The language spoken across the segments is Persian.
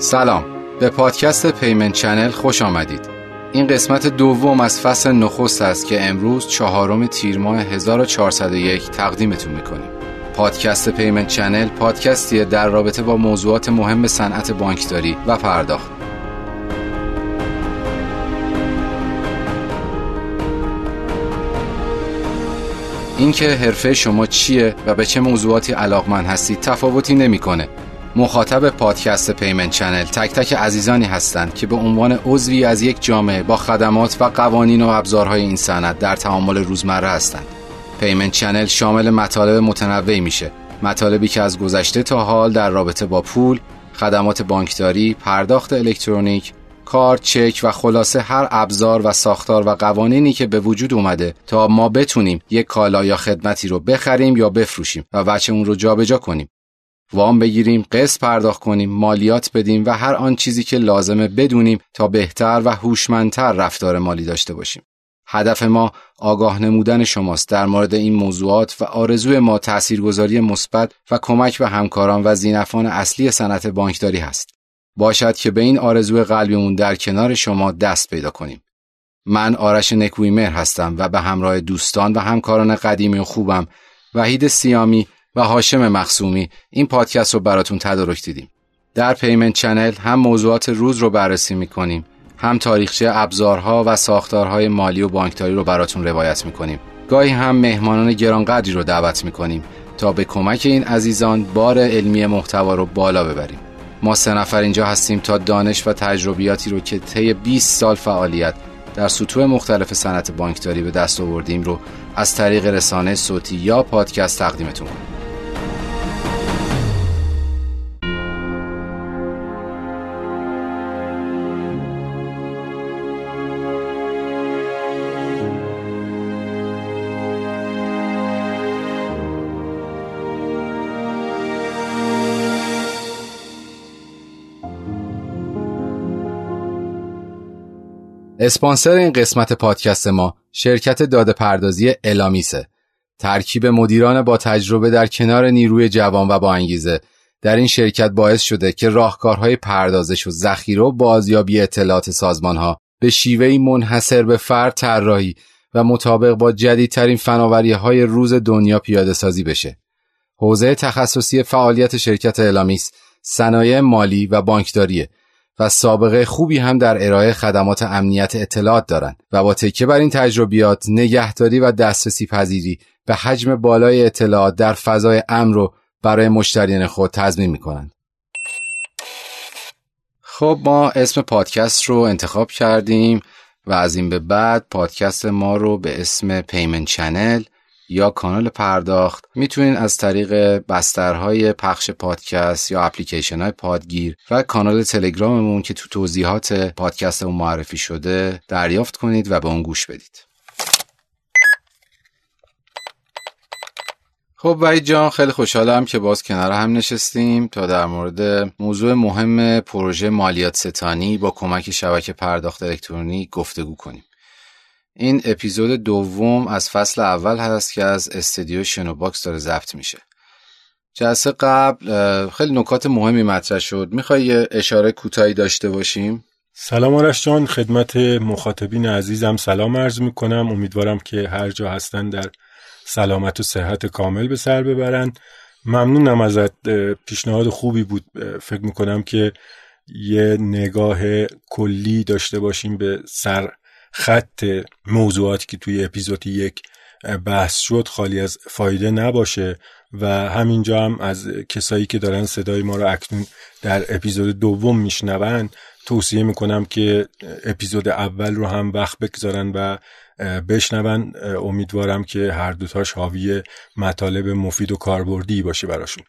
سلام. به پادکست Payment Channel خوش آمدید. این قسمت دوم از فصل نخست است که امروز چهارم تیر ماه 1401 تقدیمتون می‌کنیم. پادکست Payment Channel پادکستیه در رابطه با موضوعات مهم صنعت بانکداری و پرداخت. اینکه حرفه شما چیه و به چه موضوعاتی علاقمند هستید تفاوتی نمی‌کنه. مخاطب پادکست Payment Channel تک تک عزیزانی هستند که به عنوان عضوی از یک جامعه با خدمات و قوانین و ابزارهای این صنعت در تعامل روزمره هستند. Payment Channel شامل مطالب متنوعی میشه. مطالبی که از گذشته تا حال در رابطه با پول، خدمات بانکداری، پرداخت الکترونیک، کارت، چک و خلاصه هر ابزار و ساختار و قوانینی که به وجود اومده تا ما بتونیم یک کالا یا خدمتی رو بخریم یا بفروشیم و وجه اون رو جابجا کنیم. وام بگیریم، قسط پرداخت کنیم، مالیات بدیم و هر آن چیزی که لازمه بدونیم تا بهتر و هوشمندتر رفتار مالی داشته باشیم. هدف ما آگاه نمودن شماست در مورد این موضوعات و آرزوی ما تاثیرگذاری مثبت و کمک به همکاران و زینفان اصلی صنعت بانکداری هست. باشد که به این آرزوی قلبیمون در کنار شما دست پیدا کنیم. من آرش نکویمر هستم و به همراه دوستان و همکاران قدیمی و خوبم وحید سیامی و هاشم مخصومی این پادکست رو براتون تدارک دیدیم. در پیمنت چنل هم موضوعات روز رو بررسی می‌کنیم هم تاریخچه ابزارها و ساختارهای مالی و بانکداری رو براتون روایت می‌کنیم. گاهی هم مهمانان گرانقدری رو دعوت می‌کنیم تا به کمک این عزیزان بار علمی محتوا رو بالا ببریم. ما سه نفر اینجا هستیم تا دانش و تجربیاتی رو که طی 20 سال فعالیت در سطوح مختلف صنعت بانکداری به دست آوردیم رو از طریق رسانه صوتی یا پادکست تقدیمتون کنیم. اسپانسر این قسمت پادکست ما شرکت داده پردازی الامیسه ترکیب مدیران با تجربه در کنار نیروی جوان و با انگیزه در این شرکت باعث شده که راهکارهای پردازش و ذخیره و بازیابی اطلاعات سازمانها به شیوهی منحصر به فرد طراحی و مطابق با جدیدترین فناوری های روز دنیا پیاده سازی بشه. حوزه تخصصی فعالیت شرکت الامیس صنایع مالی و بانکداریه و سابقه خوبی هم در ارائه خدمات امنیت اطلاعات دارند و با تکیه بر این تجربیات نگهداری و دسترسی پذیری به حجم بالای اطلاعات در فضای امن رو برای مشتریان خود تضمین می‌کنند. خب ما اسم پادکست رو انتخاب کردیم و از این به بعد پادکست ما رو به اسم Payment Channel یا کانال پرداخت. می‌تونین از طریق بسترهای پخش پادکست یا اپلیکیشن های پادگیر و کانال تلگراممون که تو توضیحات پادکستمون معرفی شده دریافت کنید و به اون گوش بدید. خب وحید جان خیلی خوشحالم که باز کنار هم نشستیم تا در مورد موضوع مهم پروژه مالیات ستانی با کمک شبکه پرداخت الکترونیک گفتگو کنیم. این اپیزود دوم از فصل اول هست که از استدیو شنو باکس داره ضبط میشه. جلسه قبل خیلی نکات مهمی مطرح شد. می‌خوای یه اشاره کوتاهی داشته باشیم؟ سلام آرش جان خدمت مخاطبین عزیزم. سلام عرض می‌کنم. امیدوارم که هر جا هستن در سلامت و صحت کامل به سر ببرن. ممنونم ازت. پیشنهاد خوبی بود. فکر می‌کنم که یه نگاه کلی داشته باشیم به سر خط موضوعاتی که توی اپیزود یک بحث شد خالی از فایده نباشه و همینجا هم از کسایی که دارن صدای ما رو اکنون در اپیزود دوم میشنون توصیه می‌کنم که اپیزود اول رو هم وقت بگذارن و بشنون. امیدوارم که هر دوتاش حاوی مطالب مفید و کاربردی باشه براشون.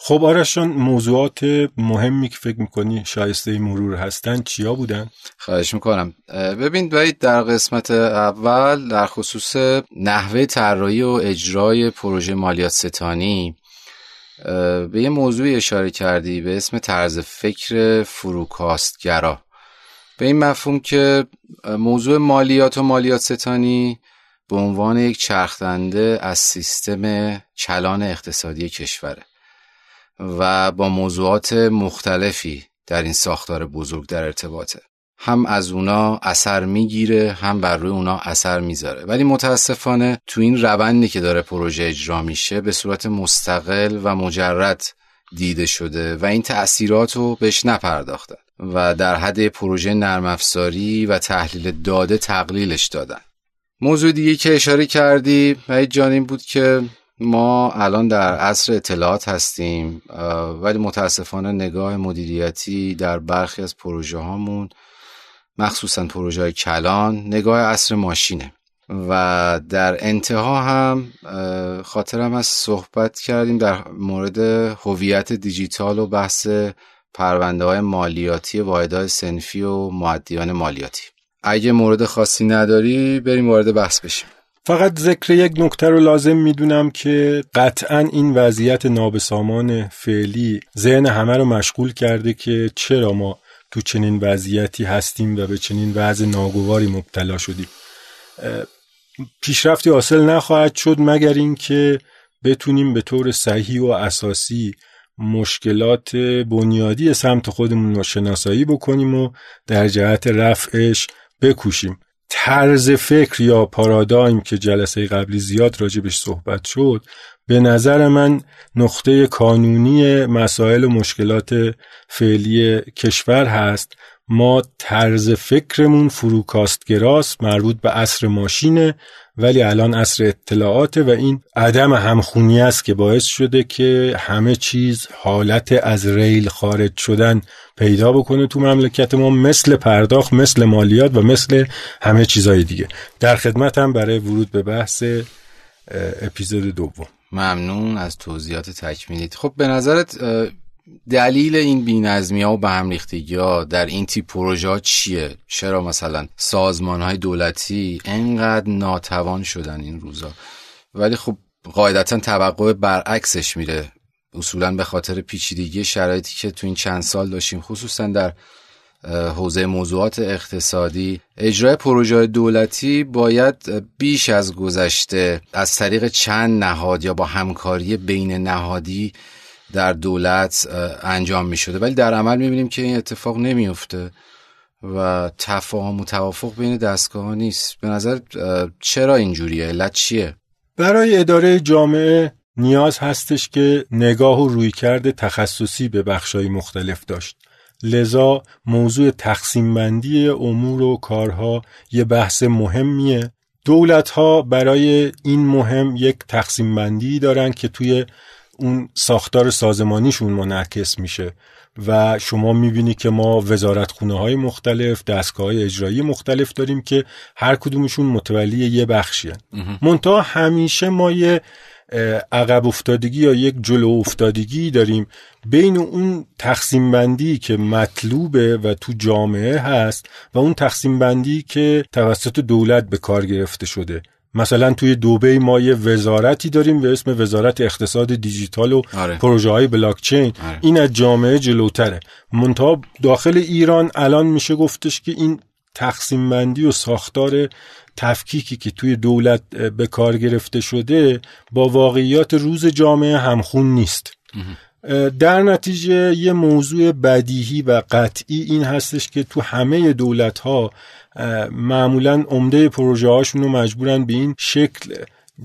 خب آرشان موضوعات مهمی که فکر می‌کنی شایسته مرور هستن چیا بودن؟ خواهش می‌کنم. ببین باید در قسمت اول در خصوص نحوه طراحی و اجرای پروژه مالیات ستانی به یه موضوع اشاره کردی به اسم طرز فکر فروکاستگرا. به این مفهوم که موضوع مالیات و مالیات ستانی به عنوان یک چرخدنده از سیستم کلان اقتصادی کشوره. و با موضوعات مختلفی در این ساختار بزرگ در ارتباطه. هم از اونا اثر می‌گیره هم بر روی اونا اثر می‌ذاره. ولی متاسفانه تو این روندی که داره پروژه اجرا میشه به صورت مستقل و مجرد دیده شده و این تأثیرات رو بهش نپرداختن و در حد پروژه نرم افزاری و تحلیل داده تقلیلش دادن. موضوع دیگه که اشاره کردی و جان بود که ما الان در عصر اطلاعات هستیم ولی متاسفانه نگاه مدیریتی در برخی از پروژه هامون مخصوصا پروژه های کلان نگاه عصر ماشینه. و در انتها هم خاطرم از صحبت کردیم در مورد هویت دیجیتال و بحث پرونده های مالیاتی واحدهای سنفی و معدیان مالیاتی. اگه مورد خاصی نداری بریم وارد بحث بشیم. فقط ذکر یک نکته رو لازم می‌دونم که قطعا این وضعیت نابسامان فعلی ذهن همه رو مشغول کرده که چرا ما تو چنین وضعیتی هستیم و به چنین وضع ناگواری مبتلا شدیم. پیشرفتی حاصل نخواهد شد مگر اینکه بتونیم به طور صحیح و اساسی مشکلات بنیادی سمت خودمون رو شناسایی بکنیم و در جهت رفعش بکوشیم. طرز فکر یا پارادایم که جلسه قبلی زیاد راجبش صحبت شد به نظر من نقطه کانونی مسائل و مشکلات فعلی کشور هست ما طرز فکرمون فروکاستگراست مربوط به عصر ماشینه ولی الان عصر اطلاعاته و این عدم همخونی است که باعث شده که همه چیز حالت از ریل خارج شدن پیدا بکنه تو مملکت ما مثل پرداخت مثل مالیات و مثل همه چیزهای دیگه. در خدمت هم برای ورود به بحث اپیزود دوم. ممنون از توضیحات تکمیلیت خب به نظرت دلیل این بینظمی ها و به هم ها در این تیپ پروژه ها چیه؟ چرا مثلا سازمان های دولتی انقدر ناتوان شدن این روزا ولی خب قاعدتا توقع برعکسش میره اصولا به خاطر پیچیدگی شرایطی که تو این چند سال داشتیم خصوصا در حوزه موضوعات اقتصادی اجرای پروژه دولتی باید بیش از گذشته از طریق چند نهاد یا با همکاری بین نهادی در دولت انجام می شده ولی در عمل می بینیم که این اتفاق نمیفته و تفاهم و توافق بین دستگاه ها نیست. به نظر چرا اینجوریه علت چیه؟ برای اداره جامعه نیاز هستش که نگاه و رویکرد تخصصی به بخشای مختلف داشت. لذا موضوع تقسیم بندی امور و کارها یه بحث مهمیه. دولت ها برای این مهم یک تقسیم بندی دارن که توی اون ساختار سازمانیشون منعکس میشه و شما می‌بینی که ما وزارت خونه های مختلف دستگاه های اجرایی مختلف داریم که هر کدومشون متولی یه بخشی منتها همیشه ما یه عقب افتادگی یا یک جلو افتادگی داریم. بین اون تقسیم بندی که مطلوبه و تو جامعه هست و اون تقسیم بندی که توسط دولت به کار گرفته شده. مثلا توی دوبه ما یه وزارتی داریم به اسم وزارت اقتصاد دیجیتال و آره. پروژه های بلاکچین آره. این از جامعه جلوتره منتها داخل ایران الان میشه گفتش که این تقسیم بندی و ساختار تفکیکی که توی دولت به کار گرفته شده با واقعیات روز جامعه همخون نیست در نتیجه یه موضوع بدیهی و قطعی این هستش که تو همه دولت ها معمولا عمده پروژه هاشون رو مجبورن به این شکل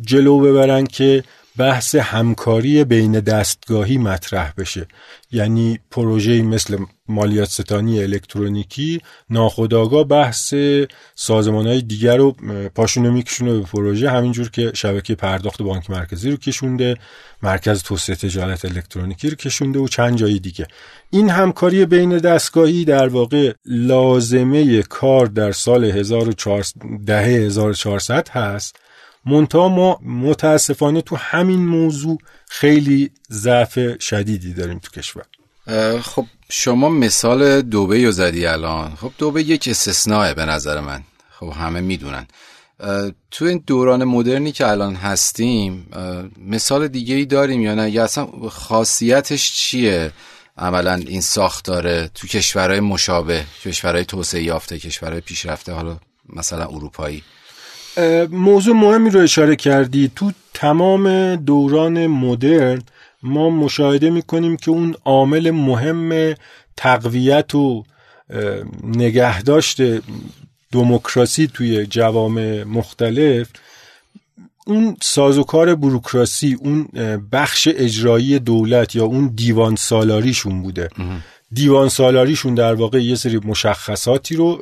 جلو ببرن که بحث همکاری بین دستگاهی مطرح بشه. یعنی پروژه مثل مالیات ستانی الکترونیکی ناخداغا بحث سازمان های دیگر رو پاشونو میکشونه به پروژه همینجور که شبکه پرداخت بانک مرکزی رو کشونده مرکز توسعه تجارت الکترونیکی رو کشونده و چند جایی دیگه. این همکاری بین دستگاهی در واقع لازمه کار در سال 1400 دهه 1400 هست. منتها ما متاسفانه تو همین موضوع خیلی ضعف شدیدی داریم تو کشور. خب شما مثال دوبه رو زدی الان. خب دوبه یک استثناء به نظر من. خب همه می‌دونن. تو این دوران مدرنی که الان هستیم مثال دیگه ای داریم یا نه؟ یا اصلا خاصیتش چیه؟ عملا این ساختاره تو کشورهای مشابه کشورهای توسعه یافته کشورهای پیشرفته حالا مثلا اروپایی. موضوع مهمی رو اشاره کردی. تو تمام دوران مدرن ما مشاهده می‌کنیم که اون عامل مهم تقویت و نگهداشت دموکراسی توی جوامع مختلف اون سازوکار بروکراسی اون بخش اجرایی دولت یا اون دیوان سالاریشون بوده. دیوان سالاریشون در واقع یه سری مشخصاتی رو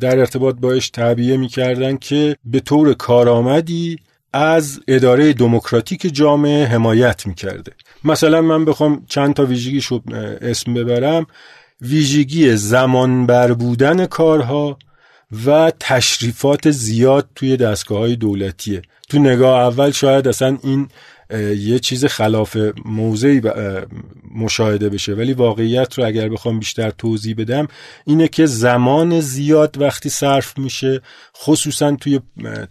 در ارتباط باش تعبیه می‌کردن که به طور کارآمدی از اداره دموکراتیک جامعه حمایت می‌کرده. مثلا من بخوام چند تا ویژگیش رو اسم ببرم. ویژگی زمان بر بودن کارها و تشریفات زیاد توی دستگاه های دولتیه. تو نگاه اول شاید اصلا این یه چیز خلاف موضعی مشاهده بشه. ولی واقعیت رو اگر بخوام بیشتر توضیح بدم اینه که زمان زیاد وقتی صرف میشه خصوصا توی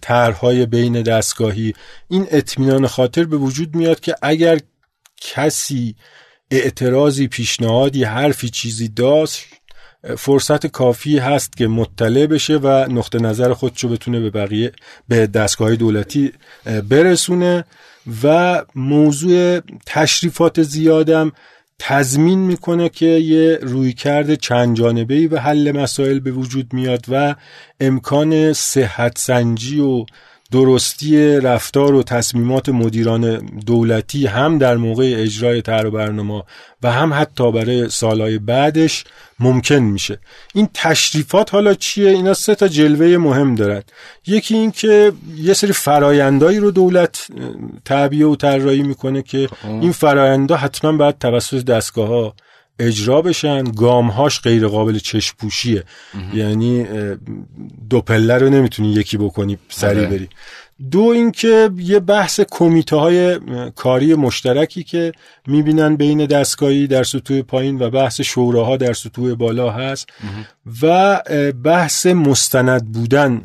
طرحهای بین دستگاهی این اطمینان خاطر به وجود میاد که اگر کسی اعتراضی پیشنهادی حرفی چیزی داشت فرصت کافی هست که مطلع بشه و نقطه نظر خودشو بتونه به بقیه به دستگاه دولتی برسونه. و موضوع تشریفات زیادم تضمین می‌کنه که یه رویکرد چند جانبه به حل مسائل به وجود میاد و امکان صحت سنجی و درستی رفتار و تصمیمات مدیران دولتی هم در موقع اجرای طرح و برنامه و هم حتی برای سالهای بعدش ممکن میشه. این تشریفات حالا چیه؟ اینا سه تا جلوه مهم دارن. یکی این که یه سری فرایندهایی رو دولت تعبیه و طراحی می‌کنه که خب. این فرایندها حتما باید توسط دستگاه ها اجرا بشن گامهاش غیر قابل چشم پوشیه یعنی دو پله رو نمی‌تونی یکی بکنی سری آره. بری. دو اینکه یه بحث کمیته های کاری مشترکی که می‌بینن بین دستگاهی در سطوح پایین و بحث شوراها در سطوح بالا هست و بحث مستند بودن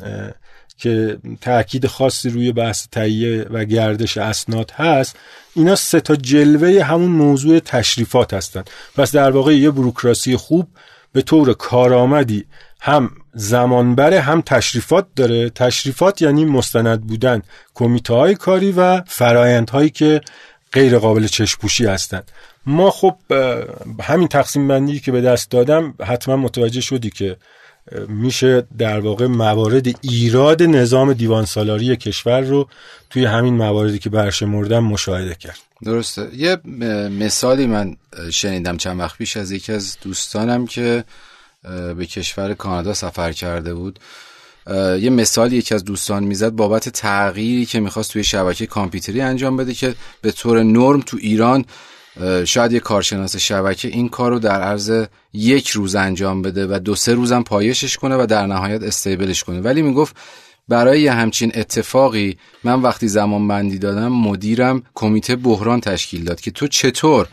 که تاکید خاصی روی بحث تهیه و گردش اسناد هست اینا سه تا جلوه همون موضوع تشریفات هستند پس در واقع یه بروکراسی خوب به طور کارآمدی هم زمانبره هم تشریفات داره. تشریفات یعنی مستند بودن کمیته های کاری و فرایندهایی که غیر قابل چشپوشی هستند. ما خب همین تقسیم بندی که به دست دادم حتما متوجه شدی که میشه در واقع موارد ایراد نظام دیوان سالاری کشور رو توی همین مواردی که برشمردم مشاهده کرد. درسته. یه مثالی من شنیدم چند وقت پیش از یکی از دوستانم که به کشور کانادا سفر کرده بود. یه مثال یکی از دوستان می‌زد بابت تغییری که می‌خواست توی شبکه کامپیوتری انجام بده که به طور نرم تو ایران شاید یه کارشناس شبکه این کار رو در عرض یک روز انجام بده و دو سه روزم پایشش کنه و در نهایت استیبلش کنه. ولی می‌گفت برای یه همچین اتفاقی من وقتی زمان بندی دادم مدیرم کمیته بحران تشکیل داد که تو چطور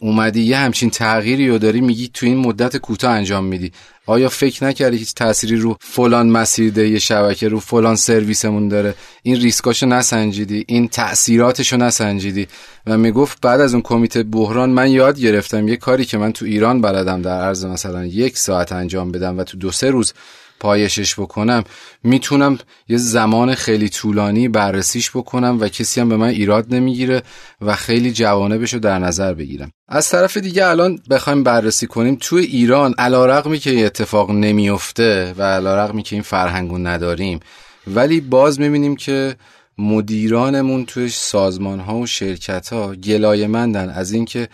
اومدی یه همچین تغییری رو داری میگی تو این مدت کوتاه انجام میدی. آیا فکر نکردی هیچ تأثیری رو فلان مسیر شبکه رو فلان سرویسمون داره؟ این ریسکاشو نسنجیدی این تأثیراتشو نسنجیدی؟ و می‌گفت بعد از اون کمیته بحران من یاد گرفتم یه کاری که من تو ایران بلدم در عرض مثلا یک ساعت انجام بدم و تو دو سه روز پایشش بکنم می‌تونم یه زمان خیلی طولانی بررسیش بکنم و کسی هم به من ایراد نمی‌گیره و خیلی جوانبش رو در نظر بگیرم. از طرف دیگه الان بخوایم بررسی کنیم تو ایران علا رقمی که یه اتفاق نمیفته و علا رقمی که این فرهنگو نداریم ولی باز می‌بینیم که مدیرانمون توی سازمان ها و شرکت ها گلایه مندن از اینکه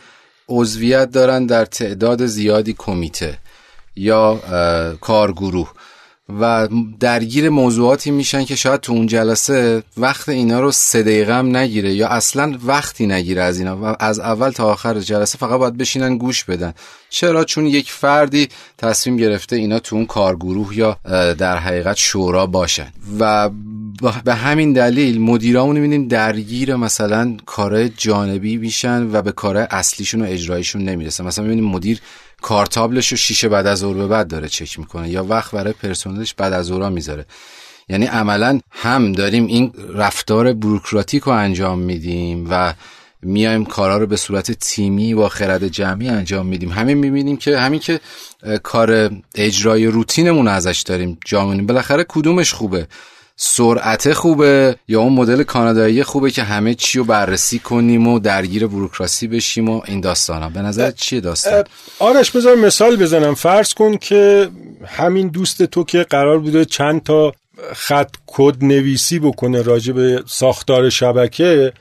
عضویت دارن در تعداد زیادی کمیته یا کارگروه. و درگیر موضوعاتی میشن که شاید تو اون جلسه وقت اینا رو سه دقیقه هم نگیره یا اصلا وقتی نگیره از اینا و از اول تا آخر جلسه فقط باید بشینن گوش بدن. چرا؟ چون یک فردی تصمیم گرفته اینا تو اون کارگروه یا در حقیقت شورا باشن. و به همین دلیل مدیرامون می‌بینیم درگیر مثلا کار جانبی میشن و به کار اصلیشون و اجرایشون نمی‌رسه مثلا می‌بینیم مدیر کارتابلش رو شیشه بعد از ظهر به بعد داره چک می‌کنه یا وقت برای پرسنلش بعد از ظهر می‌ذاره. یعنی عملا هم داریم این رفتار بروکراتیک رو انجام میدیم و میایم کارا رو به صورت تیمی و خرد جمعی انجام میدیم. همین می‌بینیم که همین که کار اجرای روتینمون ازش داریم جامونیم بالاخره کدومش خوبه؟ سرعت خوبه یا اون مدل کانادایی خوبه که همه چی رو بررسی کنیم و درگیر بروکراسی بشیم و این داستانا به نظر چیه داستان؟ آرش بذار مثال بزنم. فرض کن که همین دوست تو که قرار بوده چند تا خط کد نویسی بکنه راجع به ساختار شبکه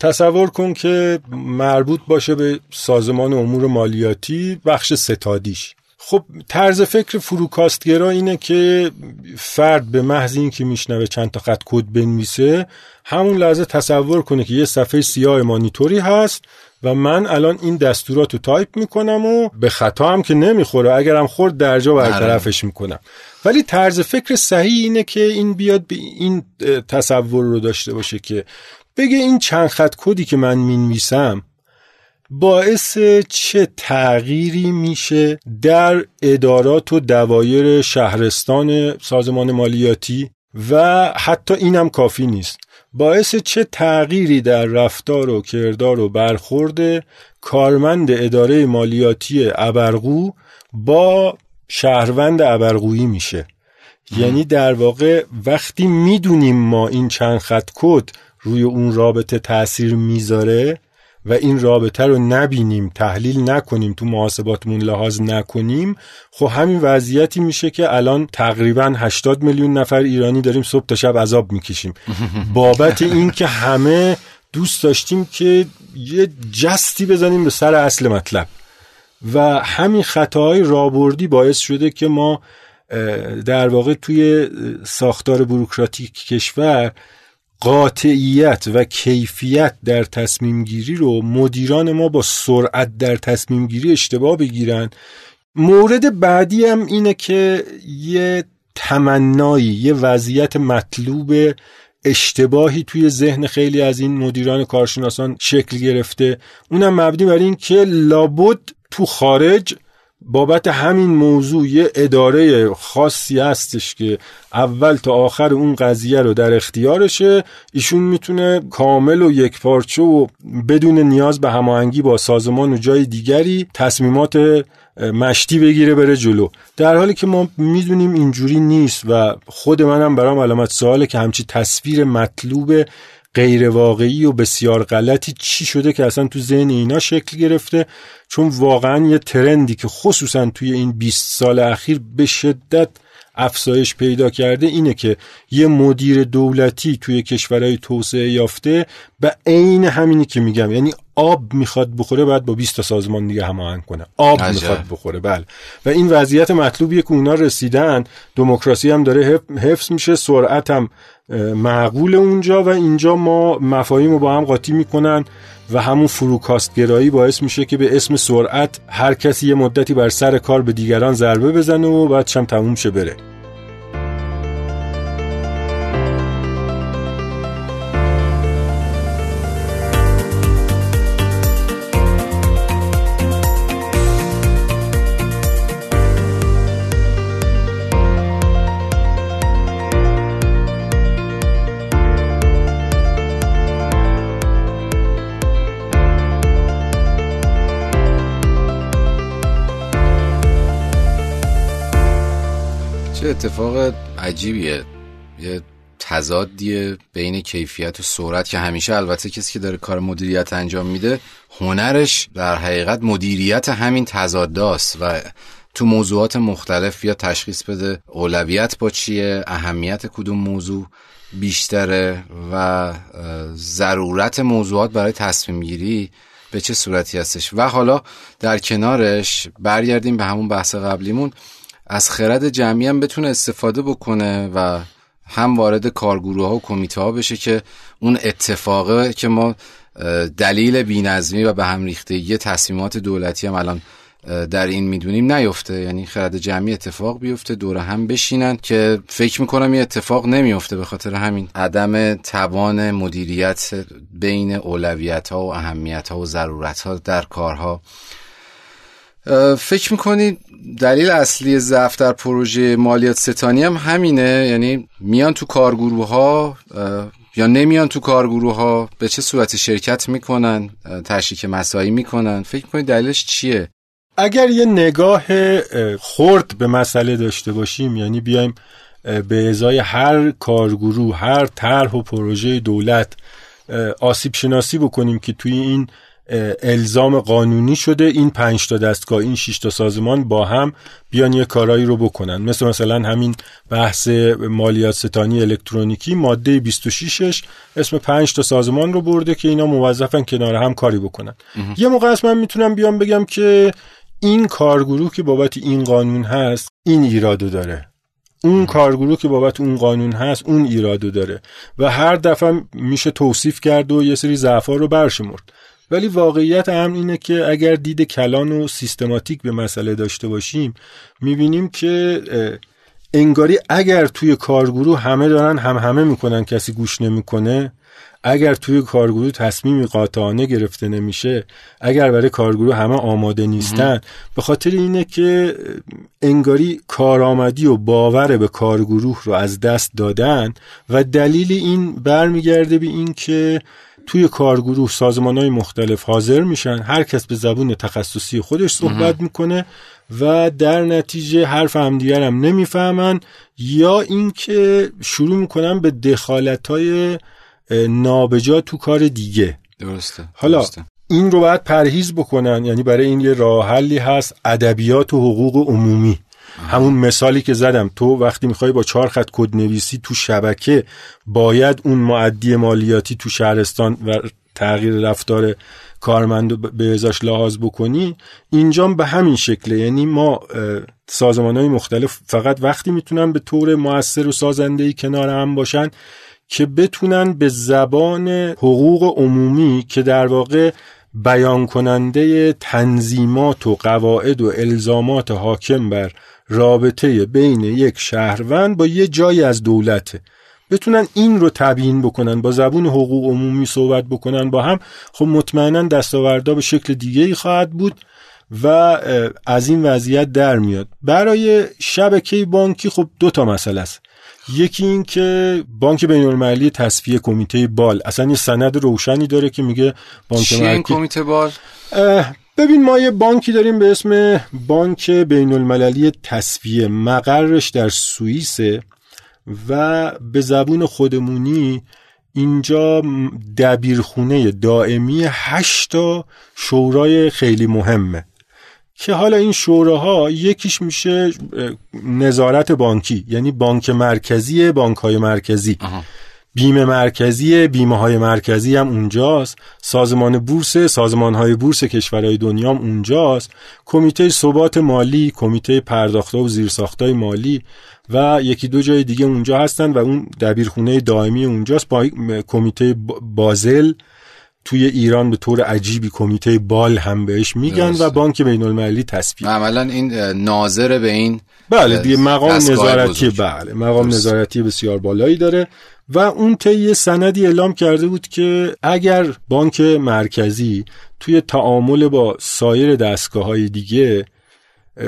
تصور کن که مربوط باشه به سازمان امور مالیاتی بخش ستادیش. خب طرز فکر فروکاستگرا اینه که فرد به محض اینکه میشنوه چند تا خط کد بنویسه همون لحظه تصور کنه که یه صفحه سیاه مانیتوری هست و من الان این دستورات رو تایپ می‌کنم و به خطا هم که نمی‌خوره اگرم خورد درجا برطرفش می‌کنم. ولی طرز فکر صحیح اینه که این بیاد به این تصور رو داشته باشه که بگه این چند خط کدی که من می‌نویسم باعث چه تغییری میشه در ادارات و دوایر شهرستان سازمان مالیاتی؟ و حتی اینم کافی نیست. باعث چه تغییری در رفتار و کردار و برخورد کارمند اداره مالیاتی ابرقو با شهروند ابرقویی میشه؟ یعنی در واقع وقتی می‌دونیم ما این چند خط کد روی اون رابطه تاثیر می‌ذاره و این رابطه رو نبینیم تحلیل نکنیم تو محاسباتمون لحاظ نکنیم خب همین وضعیتی میشه که الان تقریبا 80 میلیون نفر ایرانی داریم صبح تا شب عذاب می‌کشیم. بابت این که همه دوست داشتیم که یه جستی بزنیم به سر اصل مطلب. و همین خطاهای رابردی باعث شده که ما در واقع توی ساختار بروکراتیک کشور قاطعیت و کیفیت در تصمیم گیری رو مدیران ما با سرعت در تصمیم گیری اشتباه بگیرن. مورد بعدی هم اینه که یه تمنایی یه وضعیت مطلوب اشتباهی توی ذهن خیلی از این مدیران کارشناسان شکل گرفته. اونم مبنی بر این که لابد تو خارج بابت همین موضوع یه اداره خاصی هستش که اول تا آخر اون قضیه رو در اختیارشه. ایشون می‌تونه کامل و یک پارچه و بدون نیاز به هماهنگی با سازمان و جای دیگری تصمیمات مشتی بگیره بره جلو. در حالی که ما می‌دونیم اینجوری نیست و خود منم برام علامت سواله که همچی تصویر مطلوب غیر واقعی و بسیار غلطی چی شده که اصلا تو ذهن اینا شکل گرفته؟ چون واقعا یه ترندی که خصوصا توی این 20 سال اخیر به شدت افزایش پیدا کرده اینه که یه مدیر دولتی توی کشورهای توسعه یافته به عین همینی که میگم. یعنی آب می‌خواد بخوره بعد با 20 تا سازمان دیگه هماهنگ کنه. آب عجب. می‌خواد بخوره بله. و این وضعیت مطلوبیه که اونا رسیدن. دموکراسی هم داره حفظ میشه سرعت هم معقول اونجا و اینجا ما مفاهیم رو با هم قاطی می‌کنن و همون فروکاست گرایی باعث میشه که به اسم سرعت هر کسی یه مدتی بر سر کار به دیگران ضربه بزنه و بعدش هم تموم شه بره. اتفاق عجیبیه. یه تضادیه بین کیفیت و سرعت که همیشه البته کسی که داره کار مدیریت انجام میده هنرش در حقیقت مدیریت همین تضاداست و تو موضوعات مختلف یا تشخیص بده اولویت با چیه اهمیت کدوم موضوع بیشتره و ضرورت موضوعات برای تصمیم گیری به چه صورتی هستش. و حالا در کنارش برگردیم به همون بحث قبلیمون. از خرد جمعی هم بتونه استفاده بکنه و هم وارد کارگروه ها و کمیته ها بشه که اون اتفاقه که ما دلیل بینظمی و به هم ریختگی تصمیمات دولتی هم الان در این می‌دونیم نیفته. یعنی خرد جمعی اتفاق بیفته دور هم بشینن که فکر می‌کنم یه اتفاق نمیفته به خاطر همین. عدم توان مدیریت بین اولویت ها و اهمیت ها و ضرورت ها در کارها. فکر می‌کنید دلیل اصلی ضعف در پروژه مالیات ستانی هم همینه. یعنی میان تو کارگروه ها یا نمیان تو کارگروه ها به چه صورت شرکت می‌کنن تشریک مسایی می‌کنن؟ فکر کنید دلیلش چیه؟ اگر یه نگاه خرد به مسئله داشته باشیم یعنی بیایم به ازای هر کارگروه هر طرح و پروژه دولت آسیب شناسی بکنیم که توی این الزام قانونی شده. این پنج تا دستگاه این شش تا سازمان با هم بیان یه کارایی رو بکنن. مثل مثلا همین بحث مالیات ستانی الکترونیکی ماده 26ش اسم پنج تا سازمان رو برده که اینا موظفن کنار هم کاری بکنن. یه موقع من می‌تونم بیام بگم که این کارگروه که بابت این قانون هست این ایرادو داره. اون کارگروه که بابت اون قانون هست اون ایرادو داره. و هر دفعه میشه توصیف کرد و یه سری ضعفا رو برشمرد. ولی واقعیت هم اینه که اگر دید کلان و سیستماتیک به مسئله داشته باشیم می‌بینیم که انگاری اگر توی کارگروه همه دارن هم همه می‌کنن کسی گوش نمی‌کنه اگر توی کارگروه تصمیمی قاطعانه گرفته نمیشه اگر برای کارگروه همه آماده نیستن به خاطر اینه که انگاری کارآمدی و باور به کارگروه رو از دست دادن و دلیل این برمیگرده به این که توی کارگروه سازمان های مختلف حاضر میشن. هر کس به زبون تخصصی خودش صحبت می‌کنه و در نتیجه حرف همدیگر هم نمی‌فهمن یا اینکه شروع می‌کنن به دخالت های نابجا تو کار دیگه. درسته حالا درسته. این رو باید پرهیز بکنن. یعنی برای این یه راه حلی هست ادبیات و حقوق عمومی. همون مثالی که زدم تو وقتی می‌خوای با چهار خط کد نویسی تو شبکه باید اون معدی مالیاتی تو شهرستان و تغییر رفتار کارمند به ازاش لحاظ بکنی اینجا به همین شکله. یعنی ما سازمان های مختلف فقط وقتی می‌تونن به طور موثر و سازنده کنار هم باشن که بتونن به زبان حقوق عمومی که در واقع بیان کننده تنظیمات و قواعد و الزامات حاکم بر رابطه بین یک شهروند با یه جایی از دولته. بتونن این رو تبیین بکنن با زبون حقوق عمومی صحبت بکنن با هم. خب مطمئنا دستاوردا به شکل دیگه ای خواهد بود و از این وضعیت در میاد. برای شبکه بانکی خب دو تا مسئله است. یکی این که بانک بین المللی تصفیه کمیته بال. اصلا یه سند روشنی داره که میگه بانک مرکزی کمیته بال؟ ببین ما یه بانکی داریم به اسم بانک بین المللی تصفیه. مقرش در سوئیسه و به زبون خودمونی اینجا دبیرخونه دائمی هشتا شورای خیلی مهمه. که حالا این شوراها یکیش میشه نظارت بانکی یعنی بانک مرکزی بانک های مرکزی بیمه مرکزی بیمه های مرکزی هم اونجاست. سازمان بورس سازمان های بورس کشورهای دنیا هم اونجاست. کمیته ثبات مالی کمیته پرداخت و زیرساختای مالی و یکی دو جای دیگه اونجا هستن و اون دبیرخونه دائمی اونجاست. با کمیته بازل توی ایران به طور عجیبی کمیته بال هم بهش میگن و بانک بین المللی تصفیه عملا این ناظر به این بله دیگه مقام نظارتی بله مقام نظارتی بسیار بالایی داره و اون طی سندی اعلام کرده بود که اگر بانک مرکزی توی تعامل با سایر دستگاه های دیگه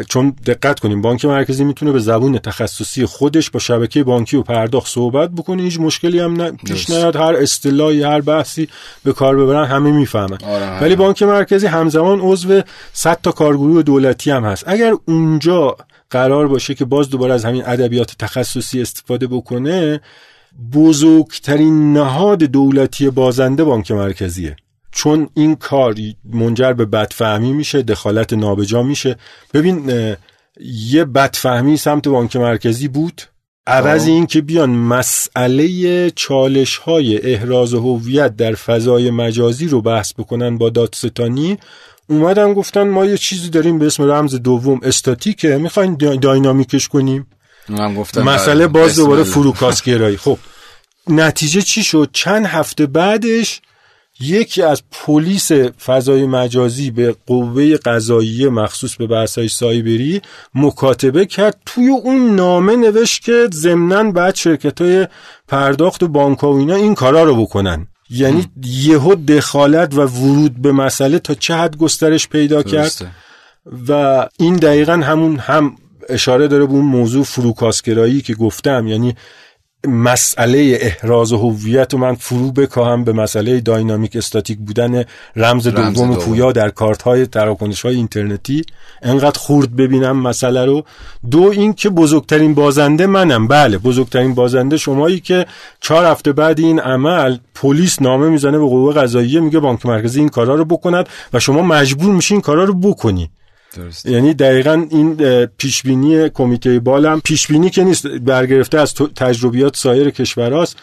چون دقت کنیم بانک مرکزی می‌تونه به زبون تخصصی خودش با شبکه بانکی و پرداخت صحبت بکنه هیچ مشکلی هم پیش نیاد هر اصطلاحی هر بحثی به کار ببرن همه می‌فهمن. آره ولی بانک مرکزی همزمان عضو 100 تا کارگروه دولتی هم هست. اگر اونجا قرار باشه که باز دوباره از همین ادبیات تخصصی استفاده بکنه بزرگترین نهاد دولتی بازنده بانک مرکزیه. چون این کار منجر به بدفهمی میشه دخالت نابجا میشه. ببین یه بدفهمی سمت بانک مرکزی بود. عوض این که بیان مسئله چالش های احراز هویت در فضای مجازی رو بحث بکنن با دادستانی اومدن گفتن ما یه چیزی داریم به اسم رمز دوم استاتیکه. می‌خواین داینامیکش کنیم؟ مسئله باز دوباره فروکاسگرایی خب نتیجه چی شد؟ چند هفته بعدش یکی از پلیس فضای مجازی به قوه قضایی مخصوص به بحث‌های سایبری مکاتبه کرد. توی اون نامه نوشت که ضمناً بعد شرکت های پرداخت و بانک و اینا این کارا رو بکنن. یعنی یهو دخالت و ورود به مسئله تا چه حد گسترش پیدا کرد؟ و این دقیقا همون هم اشاره داره به اون موضوع فروکاسگرایی که گفتم. یعنی مسئله احراز هویت و من فرو بکاهم به مسئله داینامیک استاتیک بودن رمز, دوم پویا در کارت های تراکنش های اینترنتی. انقدر خورد ببینم مسئله رو. دو این که بزرگترین بازنده منم. بله بزرگترین بازنده شمایی که چهار هفته بعد این عمل پلیس نامه می‌زنه به قوه قضاییه میگه بانک مرکزی این کارا رو بکند و شما مجبور میشین کارا رو بکنی. درست. یعنی دقیقا این پیشبینی کمیته بالم پیشبینی که نیست برگرفته از تجربیات سایر کشورهاست.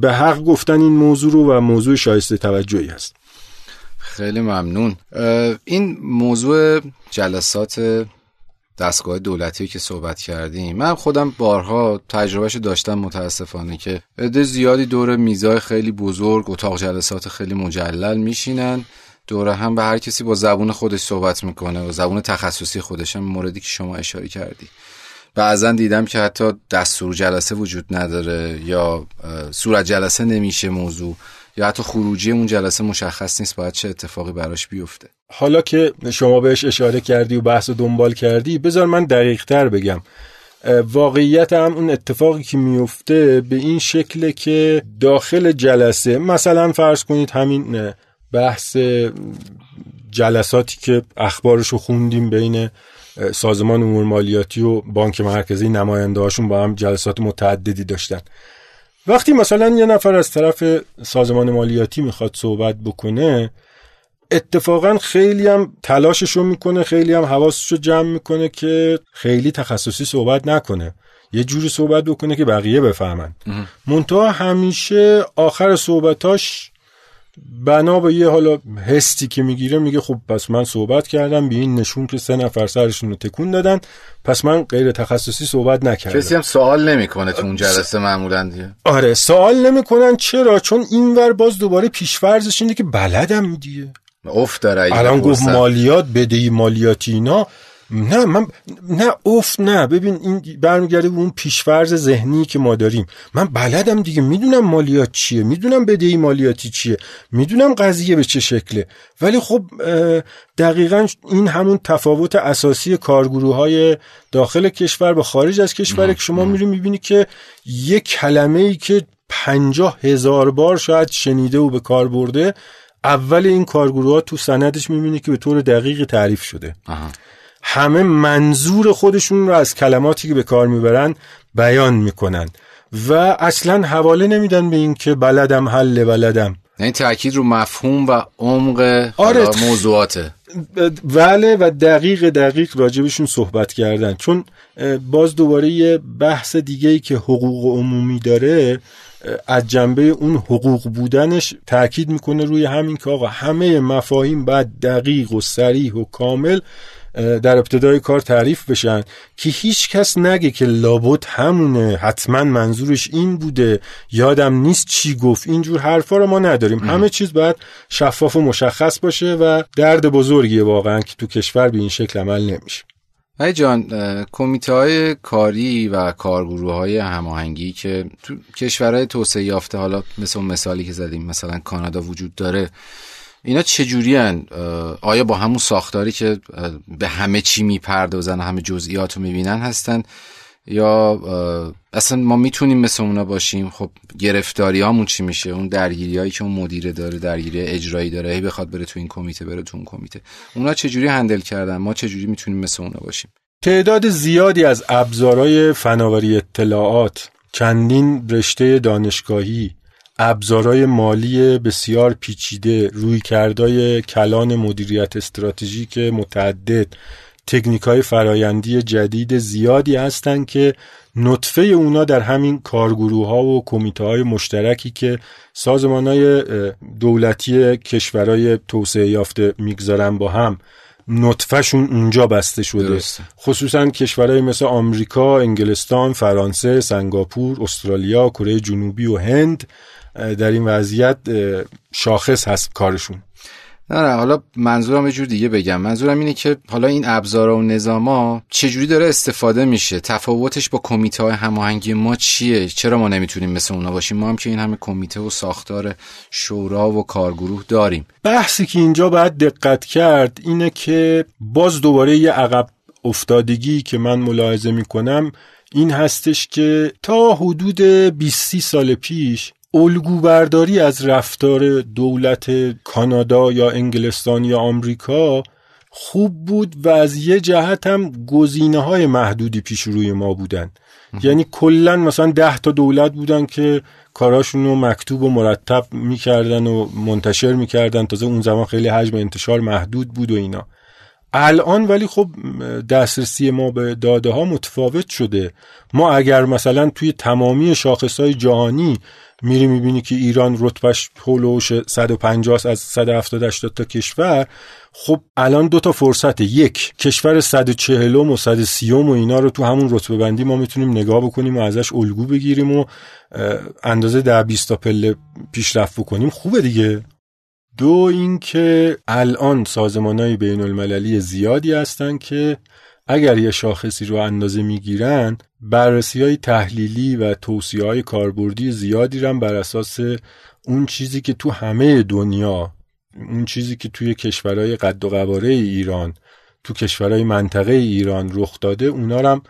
به حق گفتن این موضوع رو و موضوع شایسته توجهی هست. خیلی ممنون. این موضوع جلسات دستگاه دولتی که صحبت کردیم من خودم بارها تجربهش داشتم متاسفانه که عده زیادی دور میزای خیلی بزرگ اتاق جلسات خیلی مجلل میشینن. دوره هم به هر کسی با زبون خودش صحبت می‌کنه و زبون تخصصی خودش هم موردی که شما اشاره کردی. بعضا دیدم که حتی دستور جلسه وجود نداره یا صورت جلسه نمیشه موضوع یا حتی خروجی اون جلسه مشخص نیست باید چه اتفاقی براش بیفته. حالا که شما بهش اشاره کردی و بحث دنبال کردی بذار من دقیق تر بگم. واقعیت هم اون اتفاقی که میفته به این شکله که داخل جلسه مثلا فرض کنید همین بحث جلساتی که اخبارش رو خوندیم بین سازمان امور مالیاتی و بانک مرکزی نماینده هاشون با هم جلسات متعددی داشتن. وقتی مثلا یه نفر از طرف سازمان مالیاتی می‌خواد صحبت بکنه اتفاقا خیلی هم تلاشش رو می‌کنه خیلی هم حواسش رو جمع می‌کنه که خیلی تخصصی صحبت نکنه. یه جوری صحبت بکنه که بقیه بفهمن. منتها همیشه آخر صحبتاش بنا به یه حالا هستی که می‌گیره میگه خب پس من صحبت کردم به این نشون که سه نفر سرشون رو تکون دادن پس من غیر تخصصی صحبت نکردم. کسی هم سوال نمی‌کنه تو اون جلسه معمولا دیگه. آره سوال نمی‌کنن. چرا؟ چون اینور باز دوباره پیشفرزش اینه که بلدم دیگه. افت داره الان گفت مالیات بدهی مالیاتی اینا. نه من نه اوف نه. ببین این برمیگرده به اون پیشفرز ذهنی که ما داریم. من بلدم دیگه. می‌دونم مالیات چیه. می‌دونم بدهی مالیاتی چیه. می‌دونم قضیه به چه شکله. ولی خب دقیقا این همون تفاوت اساسی کارگروه های داخل کشور به خارج از کشور که شما میری می‌بینی که یک کلمه ای که پنجاه هزار بار شاید شنیده و به کار برده اول این کارگروه ها تو سندش می‌بینی که به طور دقیق تعریف شده. همه منظور خودشون رو از کلماتی که به کار می‌برن بیان می‌کنن و اصلا حواله نمیدن به این که بلدم حل بلدم. یعنی تاکید رو مفهوم و عمق آره موضوعاته. بله و دقیق دقیق راجبشون صحبت کردن. چون باز دوباره یه بحث دیگه ای که حقوق عمومی داره از جنبه اون حقوق بودنش تاکید می‌کنه روی همین که آقا همه مفاهیم باید دقیق و سریح و کامل در ابتدای کار تعریف بشن که هیچ کس نگه که لابد همونه حتما منظورش این بوده یادم نیست چی گفت. اینجور حرفا رو ما نداریم. همه چیز باید شفاف و مشخص باشه و درد بزرگیه واقعا که تو کشور به این شکل عمل نمیشه. ای جان کمیته های کاری و کارگروه های هماهنگی که تو کشورهای توسعه یافته حالا مثل مثالی که زدیم مثلا کانادا وجود داره اینا چجوری هن؟ آیا با همون ساختاری که به همه چی می‌پردازن همه جزئیات رو می‌بینن هستن؟ یا اصلا ما می‌تونیم مثل اونا باشیم؟ خب گرفتاری هامون چی میشه؟ اون درگیری هایی که اون مدیره داره درگیری اجرایی داره هی بخواد بره تو این کمیته بره تو اون کمیته. اونا چجوری هندل کردن؟ ما چجوری می‌تونیم مثل اونا باشیم؟ تعداد زیادی از ابزارهای فناوری اطلاعات چندین رشته دانشگاهی ابزارهای مالی بسیار پیچیده روی کردای کلان مدیریت استراتژیک متعدد تکنیک های فرایندی جدید زیادی هستند که نطفه اونا در همین کارگروه ها و کمیته های مشترکی که سازمان های دولتی کشورهای توسعه یافته می‌گذارن با هم نطفهشون اونجا بسته شده درسته. خصوصا کشورهای مثل آمریکا، انگلستان، فرانسه، سنگاپور، استرالیا، کره جنوبی و هند در این وضعیت شاخص هست کارشون. نه نه حالا منظورم یه جور دیگه بگم. منظورم اینه که حالا این ابزارا و نظاما چجوری داره استفاده میشه؟ تفاوتش با کمیته های هماهنگی ما چیه؟ چرا ما نمی‌تونیم مثل اونا باشیم؟ ما هم که این همه کمیته و ساختار شورا و کارگروه داریم. بحثی که اینجا باید دقت کرد اینه که باز دوباره یه عقب افتادگی که من ملاحظه می‌کنم این هستش که تا حدود 20 سال پیش الگوبرداری از رفتار دولت کانادا یا انگلستان یا آمریکا خوب بود و از یه جهت هم گزینه های محدودی پیش روی ما بودن. یعنی کلا مثلا ده تا دولت بودن که کاراشون رو مکتوب و مرتب می‌کردن و منتشر می‌کردن. تازه اون زمان خیلی حجم انتشار محدود بود و اینا. الان ولی خب دسترسی ما به داده ها متفاوت شده. ما اگر مثلا توی تمامی شاخص های جهانی میری می‌بینی که ایران رتبهش هولوش 150 از 170 80 تا کشور خب الان دو تا فرصته. یک کشور 140 و 130 و اینا رو تو همون رتبه بندی ما می‌تونیم نگاه بکنیم و ازش الگو بگیریم و اندازه ده 20 تا پله پیشرفت بکنیم. خوبه دیگه. دو اینکه الان سازمانهای بین المللی زیادی هستن که اگر یه شاخصی رو اندازه می‌گیرن بررسی های تحلیلی و توصیه های کاربردی زیادی رو بر اساس اون چیزی که تو همه دنیا اون چیزی که توی کشورهای قد و قواره ایران تو کشورهای منطقه ایران رخ داده اونا رو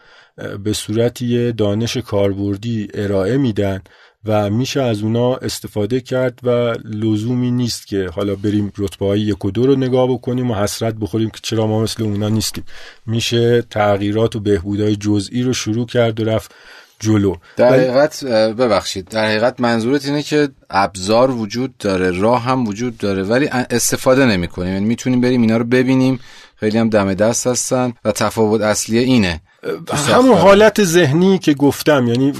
به صورت دانش کاربردی ارائه میدن. و میشه از اونا استفاده کرد و لزومی نیست که حالا بریم رتبه های یک و دو رو نگاه بکنیم و حسرت بخوریم که چرا ما مثل اونا نیستیم. میشه تغییرات و بهبودهای جزئی رو شروع کرد و رفت جلو. در حقیقت ببخشید. در حقیقت منظورت اینه که ابزار وجود داره راه هم وجود داره ولی استفاده نمی کنیم یعنی می‌تونیم بریم اینا رو ببینیم خیلی هم دم دست هستن و تفاوت اصلی اینه همون حالت ذهنی که گفتم یعنی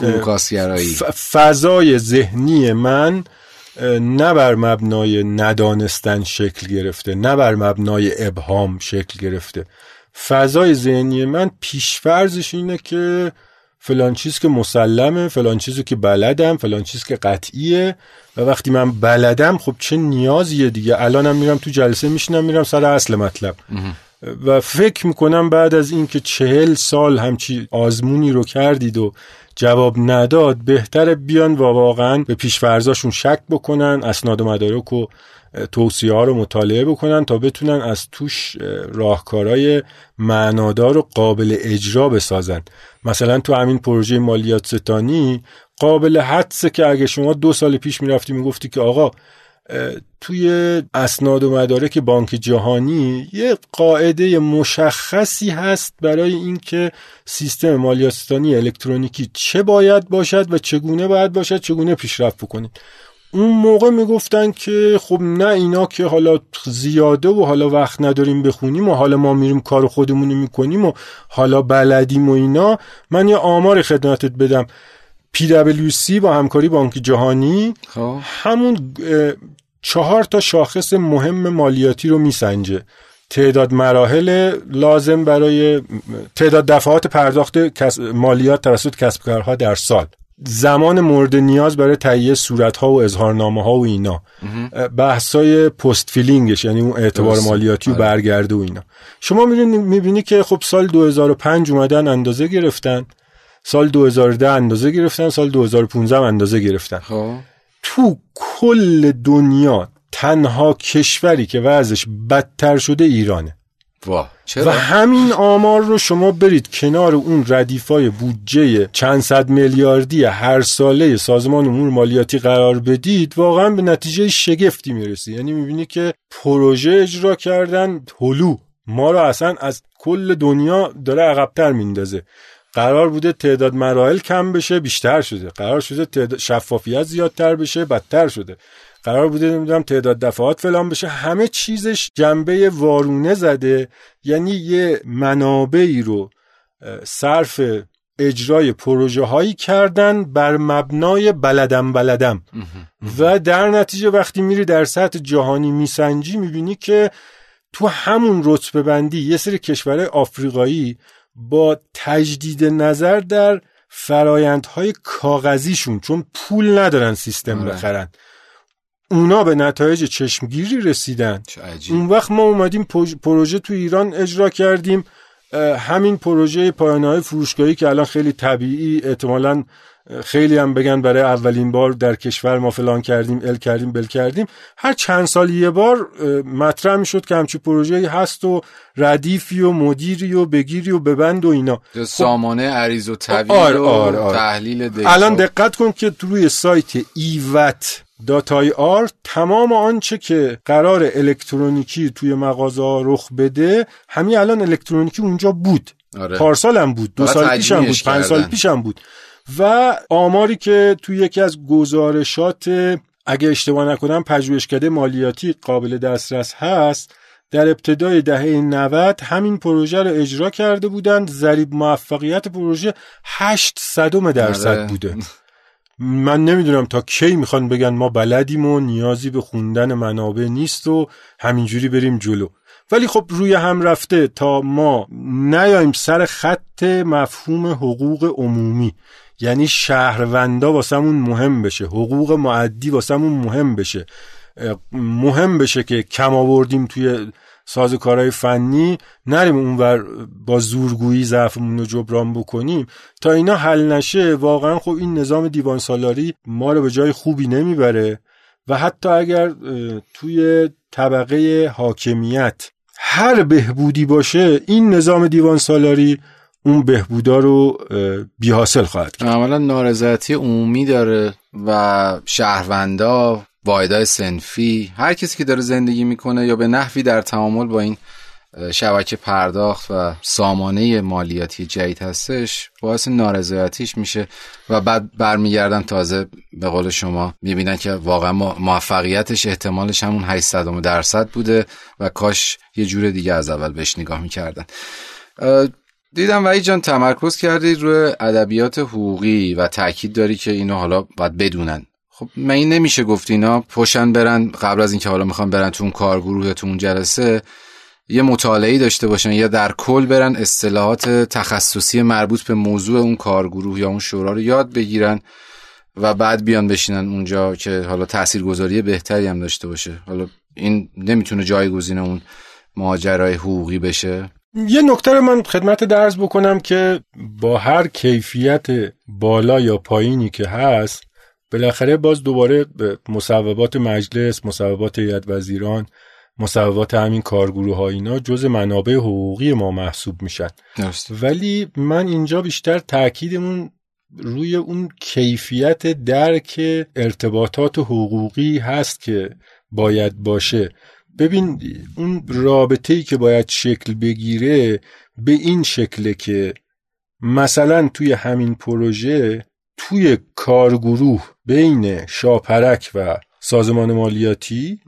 فضای ذهنی من نه بر مبنای ندانستن شکل گرفته نه بر مبنای ابهام شکل گرفته. فضای ذهنی من پیشفرزش اینه که فلان چیز که مسلمه فلان چیزی که بلدم فلان چیز که قطعیه و وقتی من بلدم خب چه نیازیه دیگه؟ الانم میرم تو جلسه میشینم میرم سر اصل مطلب. و فکر می‌کنم بعد از اینکه چهل سال همچی آزمونی رو کردید و جواب نداد بهتر بیان و واقعا به پیشفرزاشون شک بکنن اسناد و مدارک و توصیه ها رو مطالعه بکنن تا بتونن از توش راهکارهای معنادار و قابل اجرا بسازن. مثلا تو همین پروژه مالیات ستانی قابل حدسه که اگه شما دو سال پیش می‌رفتی می‌گفتی که آقا توی اسناد و مدارک بانک جهانی یه قاعده مشخصی هست برای اینکه سیستم مالیاتستانی الکترونیکی چه باید باشد و چگونه باید باشد چگونه پیشرفت بکنید اون موقع می‌گفتن که خب نه اینا که حالا زیاده و حالا وقت نداریم بخونیم و حالا ما میریم کار خودمونی می‌کنیم و حالا بلدیم و اینا من یه آمار خدمتت بدم PwC با همکاری بانک جهانی خب. همون چهار تا شاخص مهم مالیاتی رو میسنجه. تعداد مراحل لازم برای تعداد دفعات پرداخت مالیات توسط کسب کارها در سال. زمان مورد نیاز برای تهیه صورت ها و اظهارنامه ها و اینا. بحثای پست فیلینگش یعنی اون اعتبار مالیاتی و آره. برگرده و اینا. شما می‌بینی که خب سال 2005 اومدن اندازه گرفتن. سال 2010 اندازه گرفتن. سال 2015 اندازه گرفتن. خب. تو کل دنیا تنها کشوری که وضعش بدتر شده ایرانه. وا و همین آمار رو شما برید کنار اون ردیفای بودجه چند صد میلیاردی هر ساله سازمان امور مالیاتی قرار بدید واقعا به نتیجه شگفتی می‌رسی. یعنی می‌بینی که پروژه اجرا کردن هلو. ما رو اصلا از کل دنیا داره عقبتر میندازه. قرار بوده تعداد مراحل کم بشه بیشتر شده. قرار شده تعداد شفافیت زیادتر بشه بدتر شده. قرار بوده نمی‌دونم تعداد دفعات فلان بشه. همه چیزش جنبه وارونه زده. یعنی یه منابعی رو صرف اجرای پروژه هایی کردن بر مبنای بلدم بلدم. و در نتیجه وقتی میری در سطح جهانی میسنجی می‌بینی که تو همون رتبه بندی یه سری کشورهای آفریقایی با تجدید نظر در فرایندهای کاغذیشون چون پول ندارن سیستم آره. بخرن. اونا به نتایج چشمگیری رسیدن. اون وقت ما اومدیم پروژه تو ایران اجرا کردیم. همین پروژه پایانه های فروشگاهی که الان خیلی طبیعی احتمالا خیلی هم بگن برای اولین بار در کشور ما فلان کردیم ال کردیم بل کردیم. هر چند سال یه بار مطرح می‌شد که همچی پروژه‌ای هست و ردیفی و مدیری و بگیری و ببند و اینا. خب سامانه عریض و طویل آره آره آره. تحلیل دیتا الان دقت کن که روی سایت ایوت داتای آر تمام آنچه که قرار الکترونیکی توی مغازه رخ بده همین الان الکترونیکی اونجا بود. آره. پارسال هم بود. دو سال پیش هم بود. پنج سال پیش هم بود. و آماری که توی یکی از گزارشات اگه اشتباه نکنم پژوهشکده مالیاتی قابل دسترس هست در ابتدای دهه 90 همین پروژه رو اجرا کرده بودند. ضریب موفقیت پروژه 8 صدم درصد آره. بوده. من نمی‌دونم تا کی می‌خوان بگن ما بلدیم و نیازی به خوندن منابع نیست و همینجوری بریم جلو. ولی خب روی هم رفته تا ما نیایم سر خط مفهوم حقوق عمومی. یعنی شهروندا واسمون مهم بشه حقوق معدی واسمون مهم بشه. مهم بشه که کم آوردیم توی ساز کارهای فنی نریم اونور با زورگویی ضعفمون رو جبران بکنیم. تا اینا حل نشه واقعا خب این نظام دیوان سالاری ما رو به جای خوبی نمی‌بره. و حتی اگر توی طبقه حاکمیت هر بهبودی باشه این نظام دیوان سالاری اون بهبودا رو بی حاصل خواهد کرد. عملا نارضایتی عمومی داره و شهروندا وایدای سنفی هر کسی که داره زندگی می‌کنه یا به نحوی در تعامل با این شبکه پرداخت و سامانه مالیاتی جدید هستش باعث نارضایتیش میشه و بعد برمیگردن تازه به قول شما می‌بینن که واقعا موفقیتش احتمالش همون 800 درصد بوده و کاش یه جور دیگه از اول بهش نگاه می‌کردن. دیدم وحید جان تمرکز کردی روی ادبیات حقوقی و تاکید داری که اینو حالا باید بدونن. خب من این نمیشه گفت اینا پشن برن قبل از اینکه حالا می‌خوان برن تو اون کارگروه تو اون جلسه یه مطالعه داشته باشن یا در کل برن اصطلاحات تخصصی مربوط به موضوع اون کارگروه یا اون شورا رو یاد بگیرن و بعد بیان بشینن اونجا که حالا تاثیرگذاری بهتری هم داشته باشه. حالا این نمی‌تونه جایگزین اون ماجرای حقوقی بشه. یه نکته رو من خدمت درز بکنم که با هر کیفیت بالا یا پایینی که هست بالاخره باز دوباره مصوبات مجلس مصوبات هیئت وزیران مصوبات همین کارگروه ها اینا جز منابع حقوقی ما محسوب میشن. ولی من اینجا بیشتر تاکیدمون روی اون کیفیت درک ارتباطات حقوقی هست که باید باشه. ببین اون رابطه‌ای که باید شکل بگیره به این شکله که مثلا توی همین پروژه توی کارگروه بین شاپرک و سازمان مالیاتی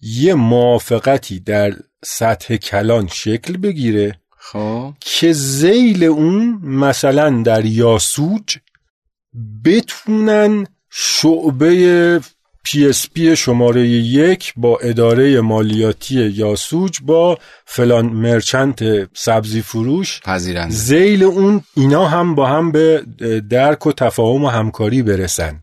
یه موافقتی در سطح کلان شکل بگیره خب. که زیل اون مثلا در یاسوج بتونن شعبه پی پی شماره یک با اداره مالیاتی یاسوج با فلان مرچنت سبزی فروش. پذیرند زیل اون اینا هم با هم به درک و تفاهم و همکاری برسن.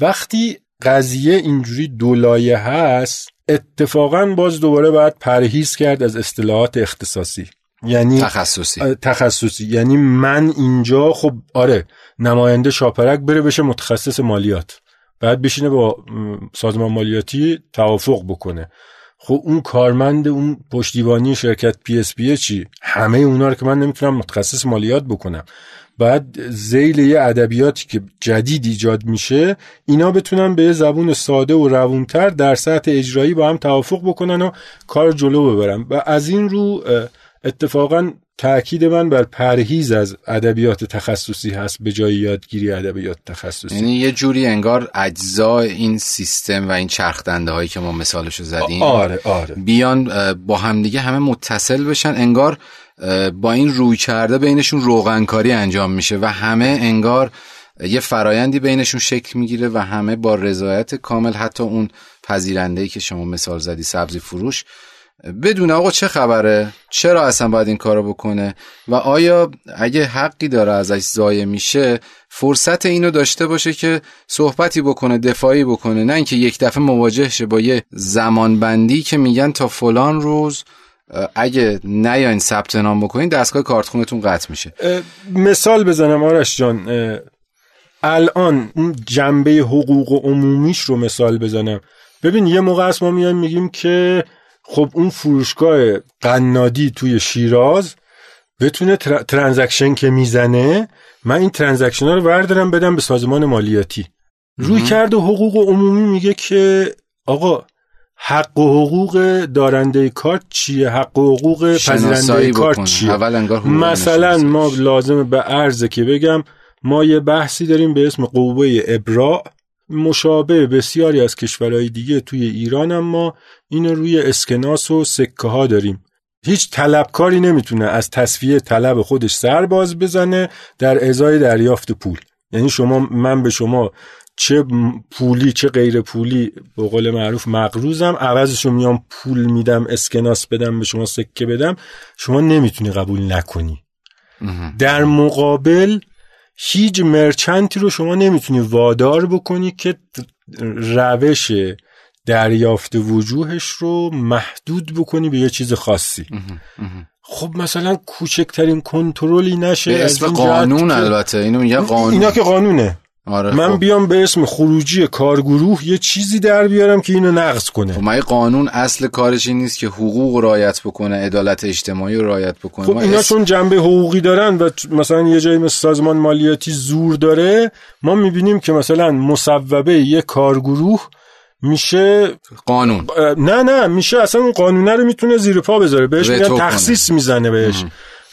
وقتی قضیه اینجوری دولایه هست اتفاقا باز دوباره باید پرهیز کرد از اصطلاحات اختصاصی. یعنی تخصصی. تخصصی. یعنی من اینجا خب آره نماینده شاپرک بره بشه متخصص مالیات. بعد بشینه با سازمان مالیاتی توافق بکنه. خب اون کارمند اون پشتیبانی شرکت PSP چی؟ همه اونا رو که من نمی‌تونم متخصص مالیات بکنم. بعد ذیل یه ادبیاتی که جدید ایجاد میشه اینا بتونن به زبون ساده و روونتر در سطح اجرایی با هم توافق بکنن و کار جلو ببرن. و از این رو اتفاقا تاکید من بر پرهیز از ادبیات تخصصی هست به جای یادگیری ادبیات تخصصی. یعنی یه جوری انگار اجزای این سیستم و این چرخدنده هایی که ما مثالشو زدیم آره آره. بیان با همدیگه همه متصل بشن انگار با این روی کرده بینشون روغنکاری انجام میشه و همه انگار یه فرایندی بینشون شکل می‌گیره و همه با رضایت کامل حتی اون پذیرنده که شما مثال زدی سبزی فروش بدون آقا چه خبره؟ چرا اصلا باید این کارو بکنه؟ و آیا اگه حقی داره ازش زایه میشه فرصت اینو داشته باشه که صحبتی بکنه دفاعی بکنه نه اینکه یک دفعه مواجه شه با یه زمانبندی که میگن تا فلان روز اگه نیاین ثبت نام بکنین دستگاه کارتخونتون قطع میشه. مثال بزنم آرش جان. الان جنبه حقوق عمومیش رو مثال بزنم. ببین یه موقع است ما میایم میگیم که خب اون فروشگاه قنادی توی شیراز بتونه transaction که می‌زنه من این transaction ها رو وردارم بدم به سازمان مالیاتی. رویکرد حقوق عمومی میگه که آقا حق و حقوق دارنده کارت چیه؟ حق و حقوق پذیرنده کارت چیه؟ مثلا ما لازمه به عرضت که بگم ما یه بحثی داریم به اسم قوه ابراء. مشابه بسیاری از کشورهای دیگه توی ایران هم ما اینو روی اسکناس و سکه ها داریم. هیچ طلبکاری نمی‌تونه از تصفیه طلب خودش سر باز بزنه در ازای دریافت پول. یعنی شما من به شما چه پولی چه غیر پولی به قول معروف مقروزم عوضشو میام پول میدم اسکناس بدم به شما سکه بدم شما نمی‌تونی قبول نکنی. در مقابل هیچ مرچنتی رو شما نمی‌تونی وادار بکنی که روش دریافت وجوهش رو محدود بکنی به یه چیز خاصی. خب مثلا کوچکترین کنترلی نشه به اسم قانون البته اینو میگه قانون. اینا که قانونه. آره من خب. بیام به اسم خروجی کارگروه یه چیزی در بیارم که اینو نقض کنه. خب قانون اصل کارش این نیست که حقوق رعایت بکنه عدالت اجتماعی رو رعایت بکنه. خب اینا چون جنبه حقوقی دارن و مثلا یه جایی مثل سازمان مالیاتی زور داره ما می‌بینیم که مثلا مصوبه یه کارگروه میشه قانون. نه نه میشه اصلا اون قانونه رو می‌تونه زیر پا بذاره. بهش میگن تخصیص می‌زنه بهش.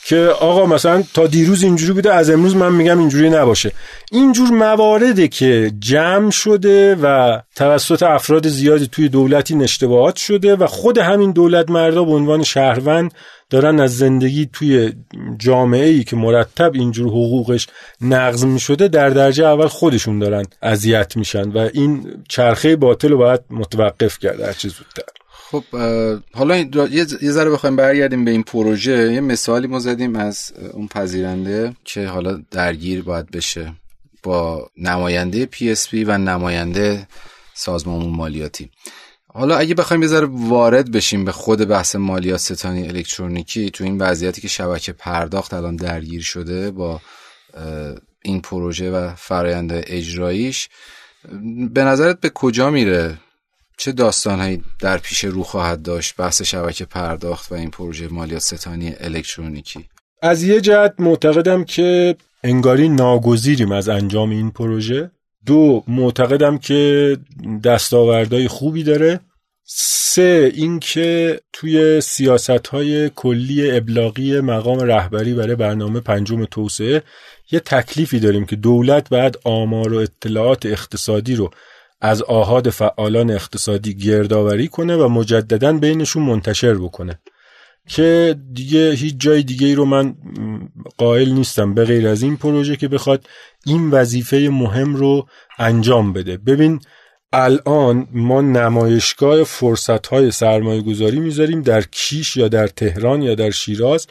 که آقا مثلا تا دیروز اینجوری بوده از امروز من میگم اینجوری نباشه. اینجور موارده که جمع شده و توسط افراد زیادی توی دولتی اشتباهات شده و خود همین دولت مردا به عنوان شهروند دارن از زندگی توی جامعه ای که مرتب اینجور حقوقش نقض می شده در درجه اول خودشون دارن اذیت میشن و این چرخه باطل رو باید متوقف کرده هر چیز زودتر. خب حالا یه ذره بخوایم برگردیم به این پروژه. یه مثالی ما زدیم از اون پذیرنده که حالا درگیر باید بشه با نماینده PSP و نماینده سازمان مالیاتی. حالا اگه بخوایم یه ذره وارد بشیم به خود بحث مالیات ستانی الکترونیکی تو این وضعیتی که شبکه پرداخت الان درگیر شده با این پروژه و فرایند اجراییش به نظرت به کجا میره؟ چه داستانهایی در پیش رو خواهد داشت؟ بحث شبکه پرداخت و این پروژه مالیات ستانی الکترونیکی. از یه جهت معتقدم که انگاری ناگزیریم از انجام این پروژه. دو معتقدم که دستاوردهای خوبی داره. سه اینکه توی سیاست های کلی ابلاغی مقام رهبری برای برنامه پنجم توسعه یه تکلیفی داریم که دولت بعد آمار و اطلاعات اقتصادی رو از آهاد فعالان اقتصادی گردآوری کنه و مجددا بینشون منتشر بکنه. که دیگه هیچ جای دیگه ای رو من قائل نیستم به غیر از این پروژه که بخواد این وظیفه مهم رو انجام بده. ببین الان ما نمایشگاه فرصت های سرمایه گذاری می‌ذاریم در کیش یا در تهران یا در شیراز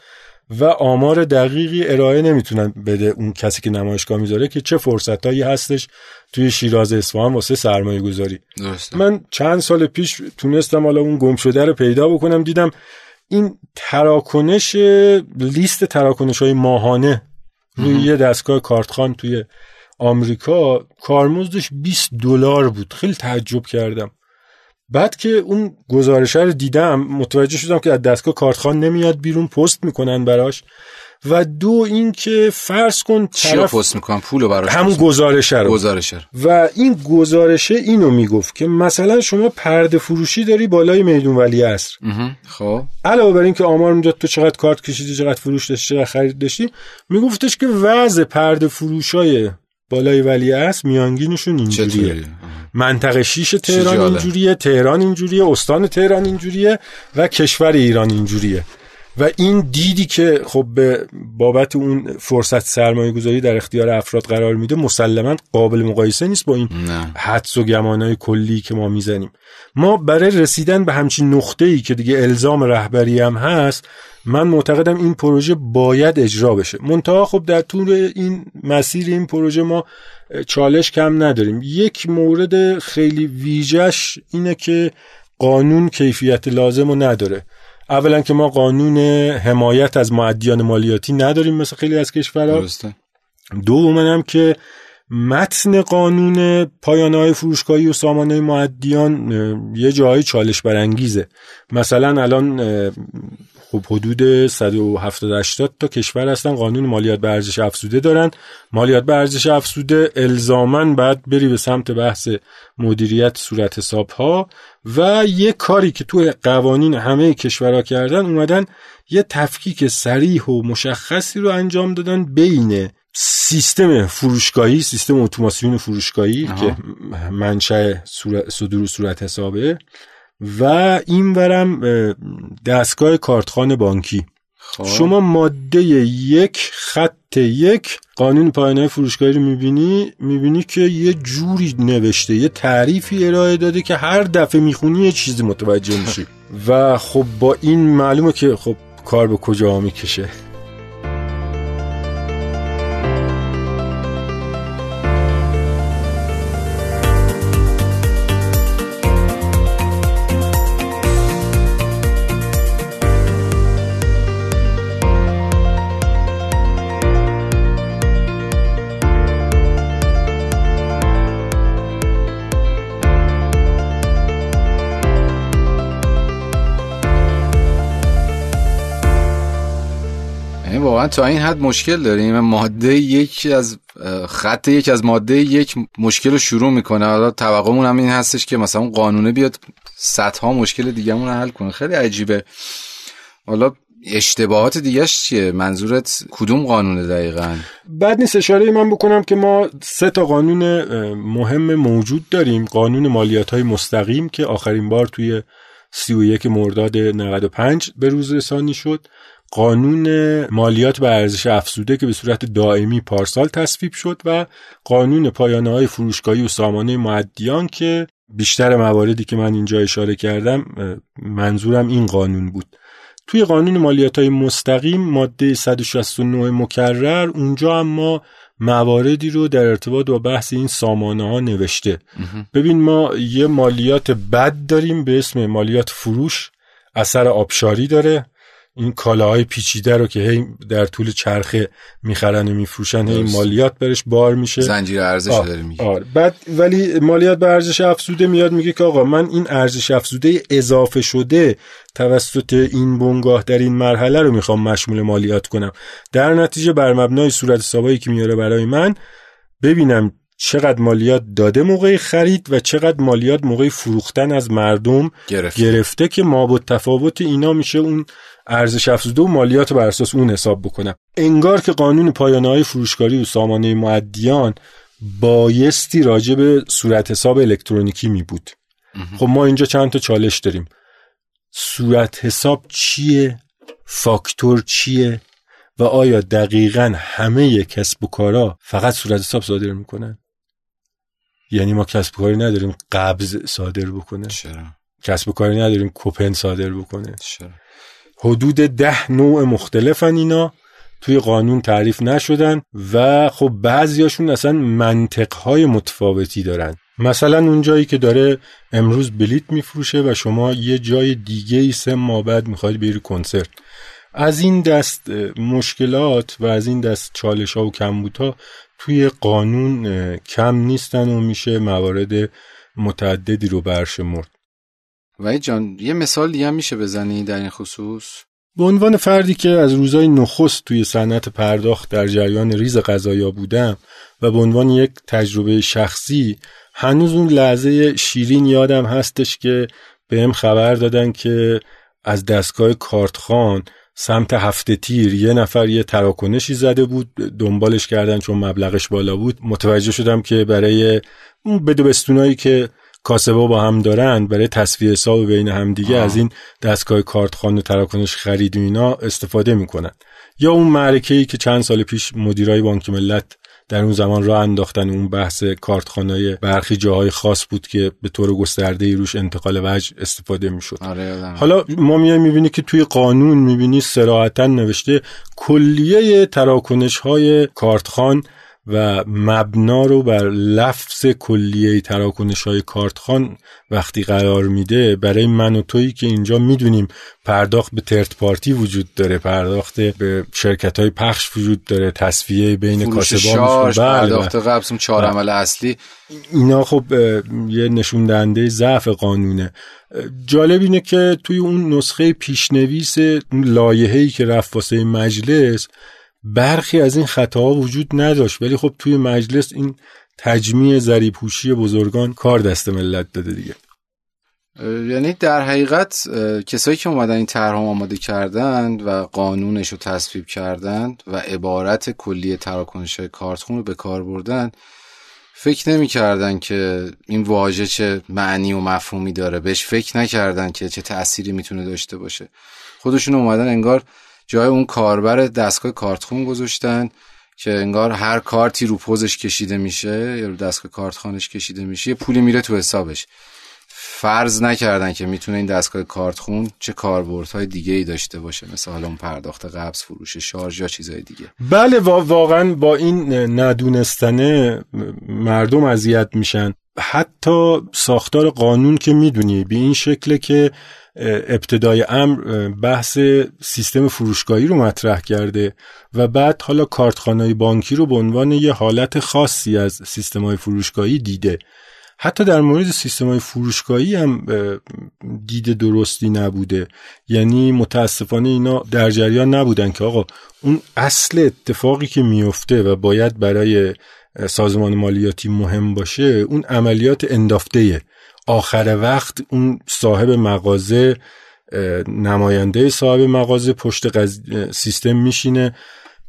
و آمار دقیقی ارائه نمی‌تونن بده اون کسی که نمایشگاه می‌ذاره که چه فرصت هایی هستش توی شیراز اصفهان واسه سرمایه گذاری من چند سال پیش تونستم حالا اون گم شده رو پیدا بکنم دیدم این تراکنش لیست تراکنش های ماهانه روی یه دستگاه کارتخان توی آمریکا کارمزدش 20 دلار بود. خیلی تعجب کردم. بعد که اون گزارشه رو دیدم متوجه شدم که از دستگاه کارتخان نمیاد بیرون پست می‌کنن براش. و دو اینکه فرض کن طرف پست می‌کنن پولو براش همون گزارشه رو. گزارشه و این گزارشه اینو می‌گفت که مثلا شما پرده فروشی داری بالای میدون ولی عصر. خب. علاوه بر اینکه آمار می‌داد تو چقدر کارت کشیدی چقدر فروش داشتی چقدر خرید داشتی میگفتش که وضع پرده فروشای بالای ولی عصر میانگینشون اینجوریه. منطقه شیش تهران اینجوریه تهران اینجوریه استان تهران اینجوریه و کشور ایران اینجوریه. و این دیدی که خب به بابت اون فرصت سرمایه گذاری در اختیار افراد قرار میده مسلما قابل مقایسه نیست با این حدس و گمانهای کلی که ما می‌زنیم. ما برای رسیدن به همچین نقطه ای که دیگه الزام رهبری هم هست من معتقدم این پروژه باید اجرا بشه. منتها خب در طول این مسیر این پروژه ما چالش کم نداریم. یک مورد خیلی ویژش اینه که قانون کیفیت لازم رو نداره. اولا که ما قانون حمایت از معدیان مالیاتی نداریم مثل خیلی از کشورها. دوم هم که متن قانون پایانه های فروشگاهی و سامانه معدیان یه جایی چالش برانگیزه. مثلا الان خب حدود 170 80 تا کشور هستن. قانون مالیات به ارزش افزوده دارن. مالیات به ارزش افزوده الزامن بعد بری به سمت بحث مدیریت صورت حساب ها و یه کاری که تو قوانین همه کشورها کردن اومدن یه تفکیک سریح و مشخصی رو انجام دادن بین سیستم فروشگاهی سیستم اتوماسیون فروشگاهی که منشأ صدور صورت حسابه. و این ورم دستگاه کارتخان بانکی. خب. شما ماده یک خط یک قانون پایانه فروشگاهی رو می‌بینی؟ می‌بینی که یه جوری نوشته یه تعریفی ارائه داده که هر دفعه می‌خونی یه چیزی متوجه میشی. و خب با این معلومه که خب کار به کجا می‌کشه. تا این حد مشکل داریم. ماده یکی از خط یک از ماده یک مشکل رو شروع می‌کنه. حالا توقعمون هم این هستش که مثلا اون قانونه بیاد صدها مشکل دیگهمون رو حل کنه. خیلی عجیبه. حالا اشتباهات دیگهش چیه؟ منظورت کدوم قانونه دقیقا؟ بعد نیست اشاره من بکنم که ما سه تا قانون مهم موجود داریم. قانون مالیات های مستقیم که آخرین بار توی 31 مرداد 95 به روز رسانی شد. قانون مالیات به ارزش افزوده که به صورت دائمی پارسال تصویب شد و قانون پایانه های فروشگاهی و سامانه معدیان که بیشتر مواردی که من اینجا اشاره کردم منظورم این قانون بود. توی قانون مالیات های مستقیم ماده 169 مکرر اونجا اما مواردی رو در ارتباط با بحث این سامانه ها نوشته ببین ما یه مالیات بد داریم به اسم مالیات فروش اثر آبشاری داره. این کالاهای پیچیده رو که هی در طول چرخه می‌خرن و میفروشن هی مالیات برش بار میشه. زنجیره ارزش داره میگه. آره. بعد ولی مالیات به ارزش افزوده میاد میگه که آقا من این ارزش افزوده اضافه شده توسط این بنگاه در این مرحله رو می‌خوام مشمول مالیات کنم. در نتیجه بر مبنای صورت حسابایی که میاره برای من ببینم چقدر مالیات داده موقع خرید و چقدر مالیات موقع فروختن از مردم گرفته, گرفته که ما با تفاوت اینا میشه اون ارزش افزوده و مالیات بر اساس اون حساب بکنم. انگار که قانون پایانه های فروشگاری و سامانه معدیان بایستی راجع به صورت حساب الکترونیکی می بود. خب ما اینجا چند تا چالش داریم. صورت حساب چیه؟ فاکتور چیه؟ و آیا دقیقا همه کسب و کارا فقط صورت حساب صادر می‌کنن؟ یعنی ما کسب کاری نداریم قبض صادر بکنه. چرا؟ کسب کاری نداریم کوپن صادر بکنه. چرا؟ حدود ده نوع مختلفن اینا. توی قانون تعریف نشدن و خب بعضیاشون اصلا منطقهای متفاوتی دارن. مثلا اون جایی که داره امروز بلیت میفروشه و شما یه جای دیگه ای سه ماه بعد می‌خواید بری کنسرت. از این دست مشکلات و از این دست چالش ها و کمبوت توی قانون کم نیستن و میشه موارد متعددی رو برشمرد. وای جان یه مثال دیگه میشه بزنی در این خصوص؟ به عنوان فردی که از روزای نخست توی صنعت پرداخت در جریان ریز قضایا بودم و به عنوان یک تجربه شخصی هنوز اون لحظه شیرین یادم هستش که بهم خبر دادن که از دستگاه کارتخان سمت هفته تیر یه نفر یه تراکنشی زده بود دنبالش کردن چون مبلغش بالا بود. متوجه شدم که برای اون بدوبستونایی که کاسبا با هم دارند برای تصفیه حساب بین همدیگه از این دستگاه کارتخان و تراکنش خرید و اینا استفاده می‌کنن. یا اون معرکه ای که چند سال پیش مدیرای بانک ملت در اون زمان راه انداختن اون بحث کارتخانه برخی جاهای خاص بود که به طور گسترده ای روش انتقال وجه استفاده می‌شد. آره حالا ما میای می‌بینی که توی قانون می‌بینی سراحتا نوشته کلیه تراکنش های کارتخان و مبنا رو بر لفظ کلیه تراکنش های کارتخان وقتی قرار میده برای من و تویی که اینجا می‌دونیم پرداخت به ترت پارتی وجود داره پرداخت به شرکت های پخش وجود داره تصفیه بین کاسبان بله. پرداخت قبض چهار. عمل اصلی. اینا خب یه نشون دهنده ضعف قانونه. جالب اینه که توی اون نسخه پیشنویس لایحه‌ای که رفت واسه مجلس برخی از این خطاها وجود نداشت ولی خب توی مجلس این تجمیع زریپوشی بزرگان کار دست ملت داده دیگه. یعنی در حقیقت کسایی که اومدن این طرح آماده کردند و قانونش رو تصویب کردند و عبارت کلی تراکنش کارتخون رو به کار بردن فکر نمی‌کردن که این واژه چه معنی و مفهومی داره. بهش فکر نکردن که چه تأثیری می‌تونه داشته باشه. خودشون اومدن انگار جای اون کاربر دستگاه کارتخون گذاشتن که انگار هر کارتی رو پوزش کشیده میشه یا رو دستگاه کارتخانش کشیده میشه یه پولی میره تو حسابش. فرض نکردن که می‌تونه این دستگاه کارتخون چه کاربردهای دیگه ای داشته باشه مثل حالا اون پرداخت قبض فروش شارژ یا چیزهای دیگه. بله واقعا با این ندونستنه مردم اذیت میشن. حتی ساختار قانون که می‌دونی به این شکله که ابتدای امر بحث سیستم فروشگاهی رو مطرح کرده و بعد حالا کارتخانه بانکی رو به عنوان یه حالت خاصی از سیستم های فروشگاهی دیده. حتی در مورد سیستم های فروشگاهی هم دید درستی نبوده. یعنی متاسفانه اینا در جریان نبودن که آقا اون اصل اتفاقی که میفته و باید برای سازمان مالیاتی مهم باشه اون عملیات اندافته آخر وقت اون صاحب مغازه نماینده صاحب مغازه پشت سیستم میشینه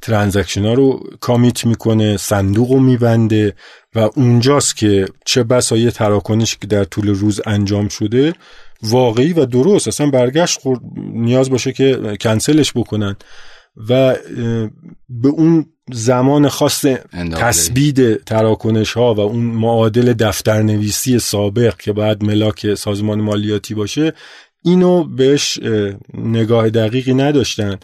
ترانزکشن ها رو کامیت می‌کنه صندوق رو میبنده و اونجاست که چه بسا یه تراکنش که در طول روز انجام شده واقعی و درست. اصلا برگشت نیاز باشه که کنسلش بکنن. و به اون زمان خاص تثبید تراکنش ها و اون معادل دفترنویسی سابق که بعد ملاک سازمان مالیاتی باشه اینو بهش نگاه دقیقی نداشتن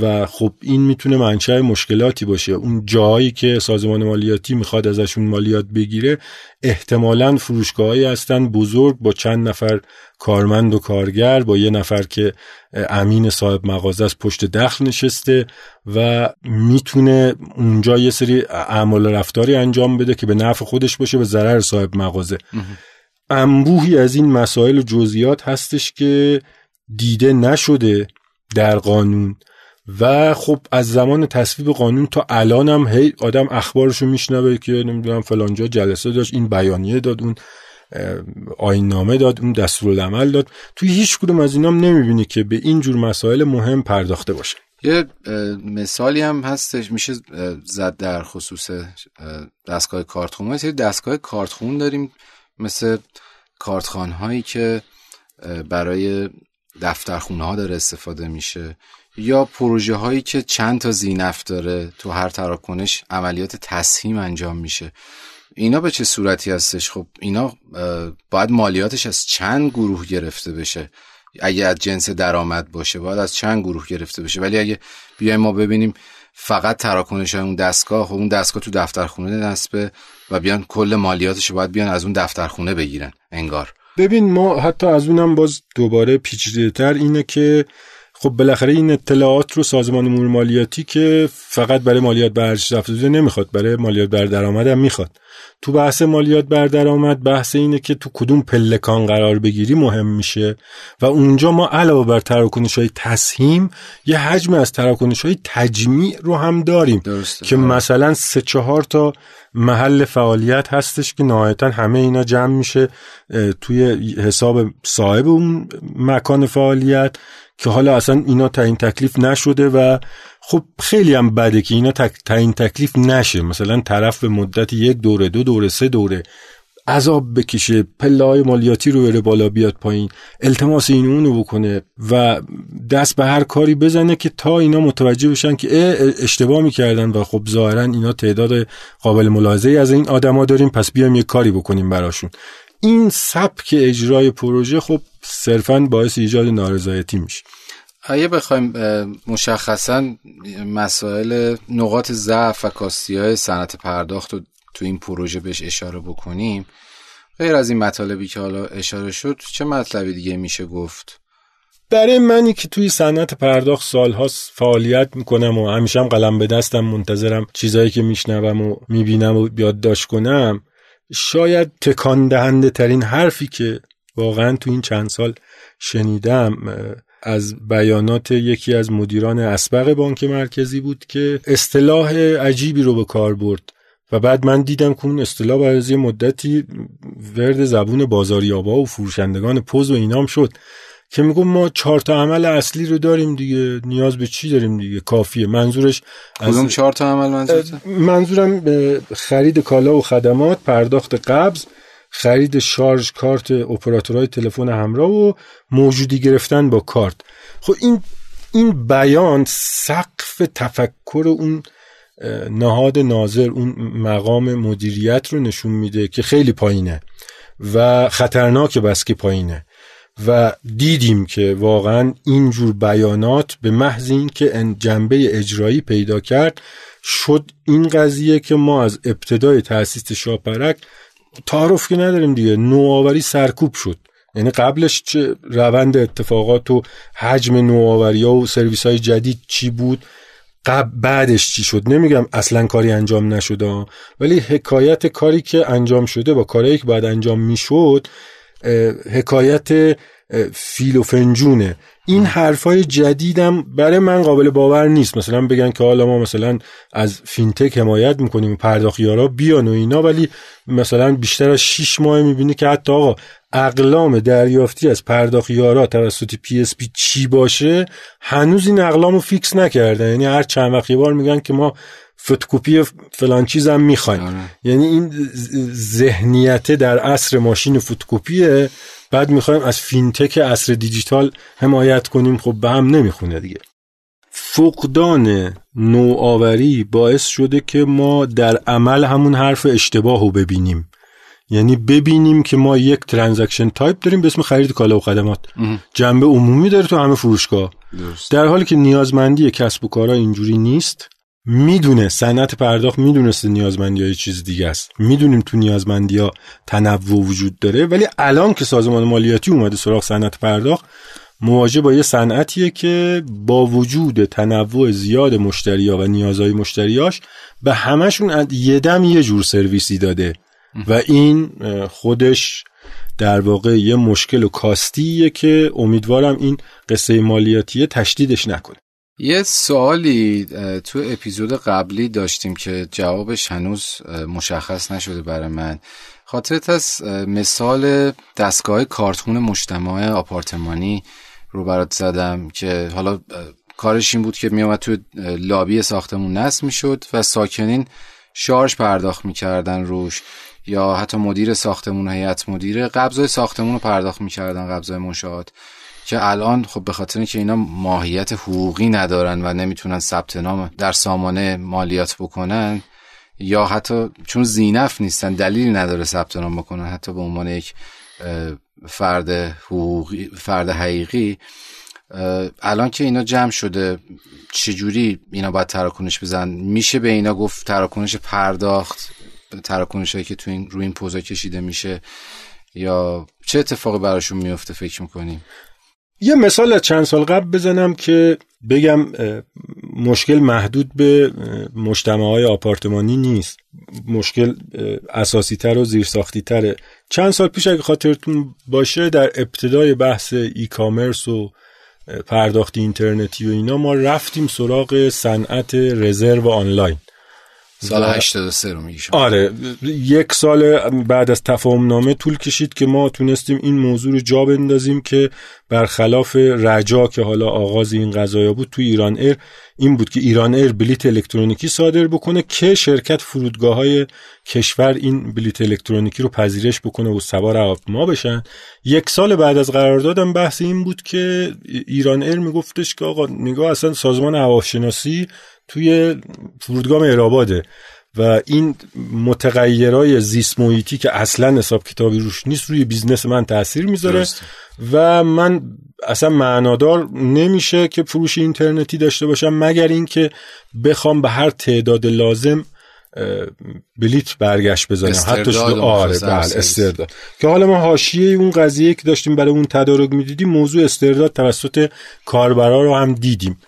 و خب این می‌تونه منشأ مشکلاتی باشه. اون جایی که سازمان مالیاتی می‌خواد ازشون مالیات بگیره احتمالا فروشگاهایی هستن بزرگ با چند نفر کارمند و کارگر با یه نفر که امین صاحب مغازه از پشت دخل نشسته و می‌تونه اونجا یه سری اعمال رفتاری انجام بده که به نفع خودش باشه به ضرر صاحب مغازه. انبوهی از این مسائل و جزئیات هستش که دیده نشده در قانون. و خب از زمان تصویب قانون تا الان هم هی آدم اخبارشو میشنوه که نمی‌دونم فلانجا جلسه داشت این بیانیه داد اون آین نامه داد اون دستورالعمل داد. توی هیچ کدوم از اینام نمی‌بینی که به این جور مسائل مهم پرداخته باشه. یه مثالی هم هستش میشه زد در خصوص دستگاه کارتخون. ما دستگاه کارتخون داریم مثل کارتخان هایی که برای دفترخونه ها داره استفاده میشه. یا پروژه هایی که چند تا زینف داره تو هر تراکنش عملیات تسهیم انجام میشه. اینا به چه صورتی هستش؟ خب اینا باید مالیاتش از چند گروه گرفته بشه؟ اگه از جنس درآمد باشه باید از چند گروه گرفته بشه؟ ولی اگه بیایم ما ببینیم فقط تراکنش اون دستگاه خب اون دستگاه تو دفترخونه نصبه و بیان کل مالیاتش باید بیان از اون دفترخونه بگیرن. انگار. ببین ما حتی از اونم باز دوباره پیچیده تر اینه که خب بالاخره این اطلاعات رو سازمان امور مالیاتی که فقط برای مالیات بر ارزش نمی‌خواد برای مالیات بر درآمد هم می‌خواد تو بحث مالیات بر درآمد بحث اینه که تو کدوم پلکان قرار بگیری مهم میشه و اونجا ما علاوه بر تراکنش های تسهیم یه حجم از تراکنش های تجمیع رو هم داریم درسته. که مثلا سه چهار تا محل فعالیت هستش که نهایتا همه اینا جمع میشه توی حساب صاحب اون مکان فعالیت که حالا اصلا اینا تعیین تکلیف نشده و خب خیلی هم بده که اینا تعیین تکلیف نشه. مثلا طرف به مدت یک دوره دو دوره سه دوره عذاب بکشه پله های مالیاتی رو بره بالا بیاد پایین التماس این اونو بکنه و دست به هر کاری بزنه که تا اینا متوجه بشن که اشتباه می‌کردن و خب ظاهرا اینا تعداد قابل ملاحظه از این آدما داریم پس بیایم یک کاری بکنیم براشون. این سبک اجرای پروژه خب صرفا باعث ایجاد نارضایتی میشه. اگه بخوایم مشخصا مسائل نقاط ضعف و کاستی های صنعت پرداخت رو تو این پروژه بهش اشاره بکنیم غیر از این مطالبی که حالا اشاره شد چه مطلبی دیگه میشه گفت؟ برای منی که توی صنعت پرداخت سالهاست فعالیت می‌کنم و همیشه هم قلم به دستم منتظرم چیزایی که میشنوم و می‌بینم و یادداشت کنم شاید تکان دهنده ترین حرفی که واقعا تو این چند سال شنیدم از بیانات یکی از مدیران اسبق بانک مرکزی بود که اصطلاح عجیبی رو به کار برد و بعد من دیدم که اون اصطلاح از یه مدتی ورد زبون بازاریابا و فروشندگان پوز و اینام شد. که میگم ما چهار تا عمل اصلی رو داریم دیگه نیاز به چی داریم دیگه؟ کافیه. منظورش کدوم چهار تا عمل منظورت؟ منظورم به خرید کالا و خدمات پرداخت قبض خرید شارژ کارت اپراتورهای تلفن همراه و موجودی گرفتن با کارت. خب این این بیان سقف تفکر اون نهاد ناظر اون مقام مدیریت رو نشون میده که خیلی پایینه و خطرناک بس که پایینه. و دیدیم که واقعا اینجور بیانات به محض این که جنبه اجرایی پیدا کرد شد این قضیه که ما از ابتدای تأسیس شاپرک تعارف که نداریم دیگه نوآوری سرکوب شد. یعنی قبلش چه روند اتفاقات و حجم نوآوری ها و سرویس های جدید چی بود قبل بعدش چی شد؟ نمیگم اصلا کاری انجام نشده ولی حکایت کاری که انجام شده با کاری که بعد انجام می‌شد حکایت فیل و فنجونه. این حرفای جدیدم برای من قابل باور نیست. مثلا بگن که حالا ما مثلا از فینتک حمایت می‌کنیم پرداختیارا بیان و اینا ولی مثلا بیشتر از 6 ماه می‌بینی که حتی آقا اقلام دریافتی از پرداختیارا توسط PSP چی باشه هنوز این اقلامو fix نکردن. یعنی هر چند وقت بار میگن که ما فتکوپی فلان چیزم می‌خوایم. آره. یعنی این ذهنیت در عصر ماشین فتکوپیه بعد می‌خوایم از فینتک عصر دیجیتال حمایت کنیم. خب به هم نمی‌خونه دیگه. فقدان نوآوری باعث شده که ما در عمل همون حرف اشتباه رو ببینیم. یعنی ببینیم که ما یک transaction type داریم به اسم خرید کالا و خدمات. جنبه عمومی داره تو همه فروشگاه. در حالی که نیازمندی کسب و کارا اینجوری نیست می‌دونه صنعت پرداخت می‌دونسته نیازمندی های چیز دیگه است. می‌دونیم تو نیازمندی ها تنوع وجود داره ولی الان که سازمان مالیاتی اومده سراغ صنعت پرداخت مواجه با یه صنعتیه که با وجود تنوع زیاد مشتری ها و نیازهای مشتریاش به همشون یه دم یه جور سرویسی داده. و این خودش در واقع یه مشکل و کاستیه که امیدوارم این قصه مالیاتیه تشدیدش نکنه. یه سوالی تو اپیزود قبلی داشتیم که جوابش هنوز مشخص نشده برای من. خاطرت از مثال دستگاه کارتون مجتمع آپارتمانی رو برات زدم که حالا کارش این بود که میامد تو لابی ساختمون نصب می‌شد و ساکنین شارژ پرداخت می‌کردن روش یا حتی مدیر ساختمون هیئت مدیره قبضای ساختمون رو پرداخت می‌کردن قبضای منشآت که الان خب به خاطر اینکه اینا ماهیت حقوقی ندارن و نمی‌تونن ثبت نام در سامانه مالیات بکنن یا حتی چون زینف نیستن دلیلی نداره ثبت نام بکنن حتی به عنوان یک فرد حقوقی فرد حقیقی الان که اینا جمع شده چجوری اینا باید تراکنش بزن میشه به اینا گفت تراکنش پرداخت؟ تراکنش هایی که تو این روی این پوزا کشیده میشه؟ یا چه اتفاقی براشون میفته فکر می‌کنیم یه مثال از چند سال قبل بزنم که بگم مشکل محدود به مجتمع های آپارتمانی نیست. مشکل اساسی تر و زیرساختی تره چند سال پیش اگه خاطرتون باشه در ابتدای بحث ای کامرس و پرداخت اینترنتی و اینا ما رفتیم سراغ صنعت رزرو آنلاین. سال 83 رو میگی آره یک سال بعد از تفاهم نامه طول کشید که ما تونستیم این موضوع رو جا بندازیم که برخلاف رجا که حالا آغاز این قضایا بود تو ایران ایر این بود که ایران ایر بلیت الکترونیکی صادر بکنه که شرکت فرودگاه های کشور این بلیت الکترونیکی رو پذیرش بکنه و سوار هواپیما بشن. یک سال بعد از قراردادم بحث این بود که ایران ایر میگفتش که آقا نگاه اصلا سازمان هواشناسی توی فرودگاه مهرآباده. و این متغیرهای زیست محیطی که اصلا حساب کتابی روش نیست روی business من تاثیر می‌ذاره. و من اصلا معنادار نمیشه که فروش اینترنتی داشته باشم مگر اینکه بخوام به هر تعداد لازم بلیت برگشت بزنیم حتی شده آره بله استرداد. که حالا ما حاشیه اون قضیه که داشتیم برای اون تدارک می‌دیدیم موضوع استرداد توسط کاربرا رو هم دیدیم.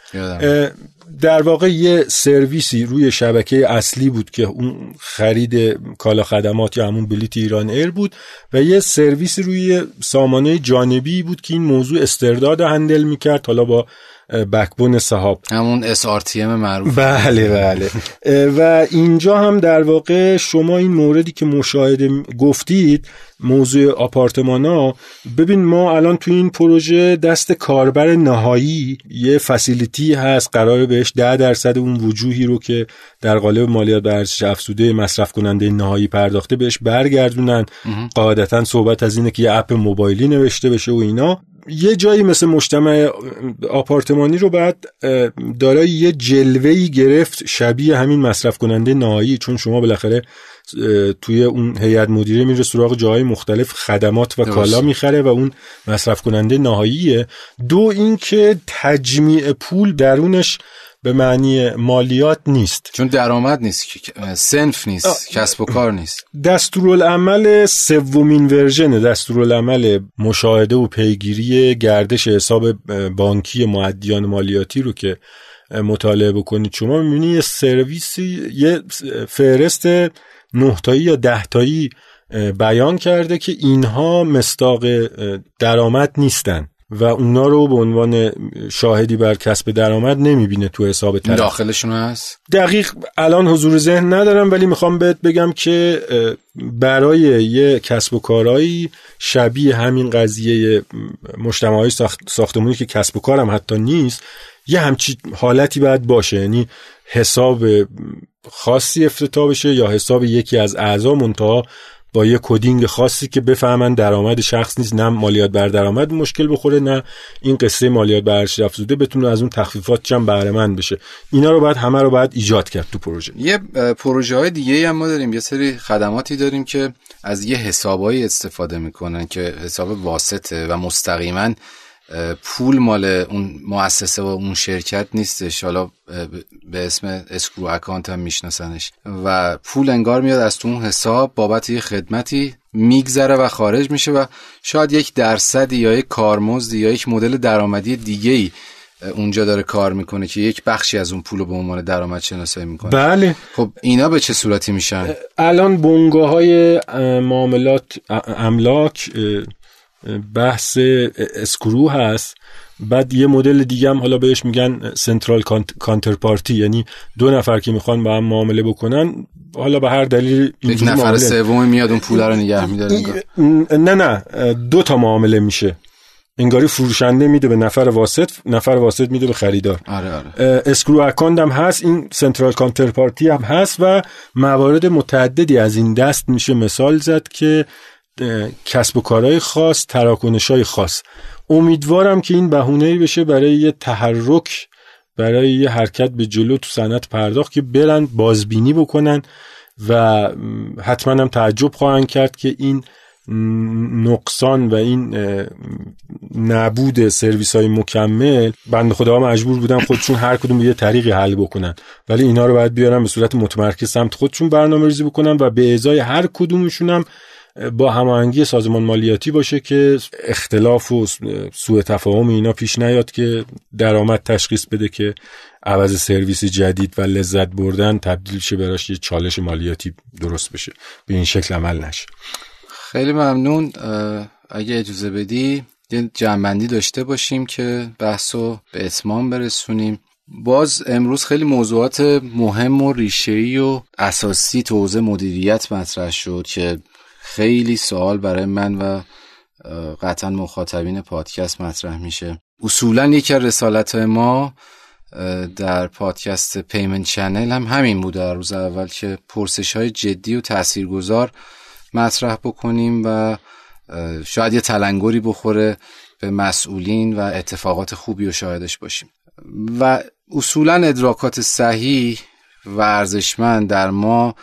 در واقع یه سرویسی روی شبکه اصلی بود که اون خرید کالا خدمات یا همون بلیت ایران ایر بود و یه سرویسی روی سامانه جانبی بود که این موضوع استرداد هندل می‌کرد. حالا با بکبون صحاب. همون SRTM معروف. بله بله. و اینجا هم در واقع شما این موردی که مشاهده گفتید موضوع آپارتمان ها ببین ما الان تو این پروژه دست کاربر نهایی یه فسیلیتی هست قرار بهش ده درصد اون وجوهی رو که در قالب مالیات به ارزش افزوده مصرف کننده نهایی پرداخته بهش برگردونن. قاعدتا صحبت از اینه که یه اپ موبایلی نوشته بشه و اینا. یه جایی مثل مجتمع آپارتمانی رو بعد دارای یه جلوهی گرفت شبیه همین مصرف کننده نهایی چون شما بالاخره توی اون هیئت مدیره میره سراغ جاهای مختلف خدمات و کالا می‌خره و اون مصرف کننده نهاییه دو اینکه تجمیع پول درونش به معنی مالیات نیست. چون درآمد نیست سنف نیست کسب و کار نیست. دستورالعمل سومین ورژن دستورالعمل مشاهده و پیگیری گردش حساب بانکی معدیان مالیاتی رو که مطالعه بکنید. شما می‌بینید یه سرویسی یه فهرست نهتایی یا دهتایی بیان کرده که اینها مستاق درآمد نیستن. و اونا رو به عنوان شاهدی بر کسب درآمد نمی‌بینه تو حساب طرف. داخلشون هست؟ دقیق الان حضور ذهن ندارم ولی می‌خوام بهت بگم که برای یه کسب و کارهایی شبیه همین قضیه مجتمعهای ساختمونی که کسب و کارم حتی نیست یه همچی حالتی باید باشه. یعنی حساب خاصی افتتاح بشه یا حساب یکی از اعضا منتها با یه کدینگ خاصی که بفهمن درآمد شخص نیست نه مالیات بر درآمد مشکل بخوره نه این قصه مالیات بر ارزش افزوده بتونه از اون تخفیفات چم بهره مند بشه. اینا رو بعد همه رو بعد ایجاد کرد تو پروژه. یه پروژه های دیگه هم ما داریم. یه سری خدماتی داریم که از یه حسابایی استفاده می‌کنن که حساب واسطه و مستقیما پول مال اون مؤسسه و اون شرکت نیستش. حالا به اسم اسکرو اکانت هم میشناسنش. و پول انگار میاد از تو اون حساب بابت یه خدمتی میگذره و خارج میشه و شاید یک درصدی یا یک کارمزدی یا یک مدل درآمدی دیگه ای اونجا داره کار می‌کنه که یک بخشی از اون پول رو به عنوان درآمد شناسایی می‌کنه. بله. خب اینا به چه صورتی میشن؟ الان بنگاه های معاملات املاک بحث escrow هست. بعد یه مدل دیگه هم حالا بهش میگن central counterparty. یعنی دو نفر که می‌خوان با هم معامله بکنن حالا به هر دلیل یک نفر سوم میاد اون پول رو نگه میداره نه نه. دو تا معامله میشه. انگاری فروشنده میده به نفر واسط نفر واسط میده به خریدار. آره آره. escrow account هم هست این central counterparty هم هست و موارد متعددی از این دست میشه مثال زد که کسب و کارهای خاص تراکنش های خاص. امیدوارم که این بهونه بشه برای یه تحرک برای یه حرکت به جلو تو صنعت پرداخت که برن بازبینی بکنن و حتما هم تعجب خواهند کرد که این نقصان و این نبود سرویس های مکمل. بند خدا مجبور بودن خودشون هر کدوم به یه طریقی حل بکنن. ولی اینا رو باید بیارن به صورت متمرکز سمت خودشون برنامه ریزی بکنن و به ازای هر کدومشون هم با هماهنگی سازمان مالیاتی باشه که اختلاف و سوء تفاهم اینا پیش نیاد که درآمد تشخیص بده که عوض سرویس جدید و لذت بردن تبدیل شه براش یه چالش مالیاتی درست بشه. به این شکل عمل نشه. خیلی ممنون. اگه اجازه بدی یه جنبندی داشته باشیم که بحثو به اتمام برسونیم. باز امروز خیلی موضوعات مهم و ریشه‌ای و اساسی تو مدیریت مطرح شد که خیلی سوال برای من و قطعا مخاطبین پادکست مطرح میشه. اصولا یکی رسالت ما در پادکست پیمنت چنل هم همین بوده. در روز اول که پرسش های جدی و تاثیرگذار مطرح بکنیم و شاید یه تلنگری بخوره به مسئولین و اتفاقات خوبی و شاهدش باشیم. و اصولا ادراکات صحیح ورزشمند در ما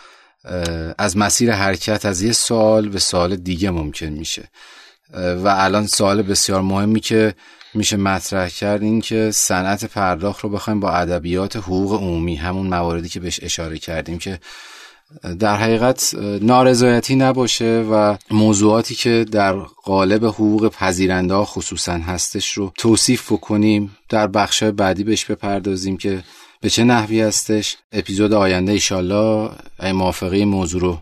از مسیر حرکت از یه سال به سال دیگه ممکن میشه. و الان سوال بسیار مهمی که میشه مطرح کرد این که صنعت پرداخت رو بخوایم با ادبیات حقوق عمومی همون مواردی که بهش اشاره کردیم که در حقیقت نارضایتی نباشه و موضوعاتی که در قالب حقوق پذیرنده خصوصا هستش رو توصیف بکنیم در بخش بعدی بهش بپردازیم که به چه نحوی هستش؟ اپیزود آینده ایشالله ای موافقه موضوع رو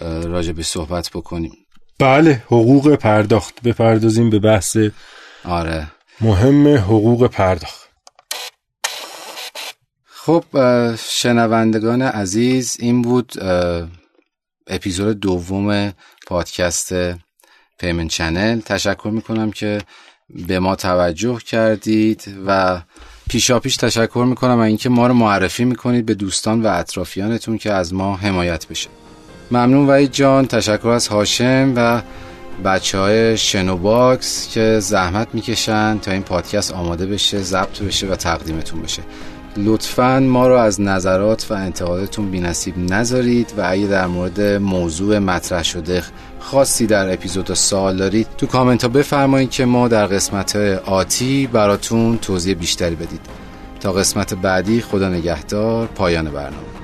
راجع به صحبت بکنیم. بله حقوق پرداخت. بپردازیم به بحث آره. مهم حقوق پرداخت. خب شنوندگان عزیز این بود اپیزود دوم پادکست Payment Channel. تشکر می‌کنم که به ما توجه کردید و پیشا پیش تشکر می‌کنم از اینکه ما رو معرفی می‌کنید به دوستان و اطرافیانتون که از ما حمایت بشه. ممنون وحید جان تشکر از هاشم و بچه های شنوباکس که زحمت می‌کشن تا این پادکست آماده بشه ضبط بشه و تقدیمتون بشه. لطفا ما رو از نظرات و انتقادتون بی نصیب نذارید و اگه در مورد موضوع مطرح شده خاصی در اپیزود سوال دارید تو کامنت ها بفرمایید که ما در قسمت آتی براتون توضیح بیشتری بدید. تا قسمت بعدی خدا نگهدار پایان برنامه.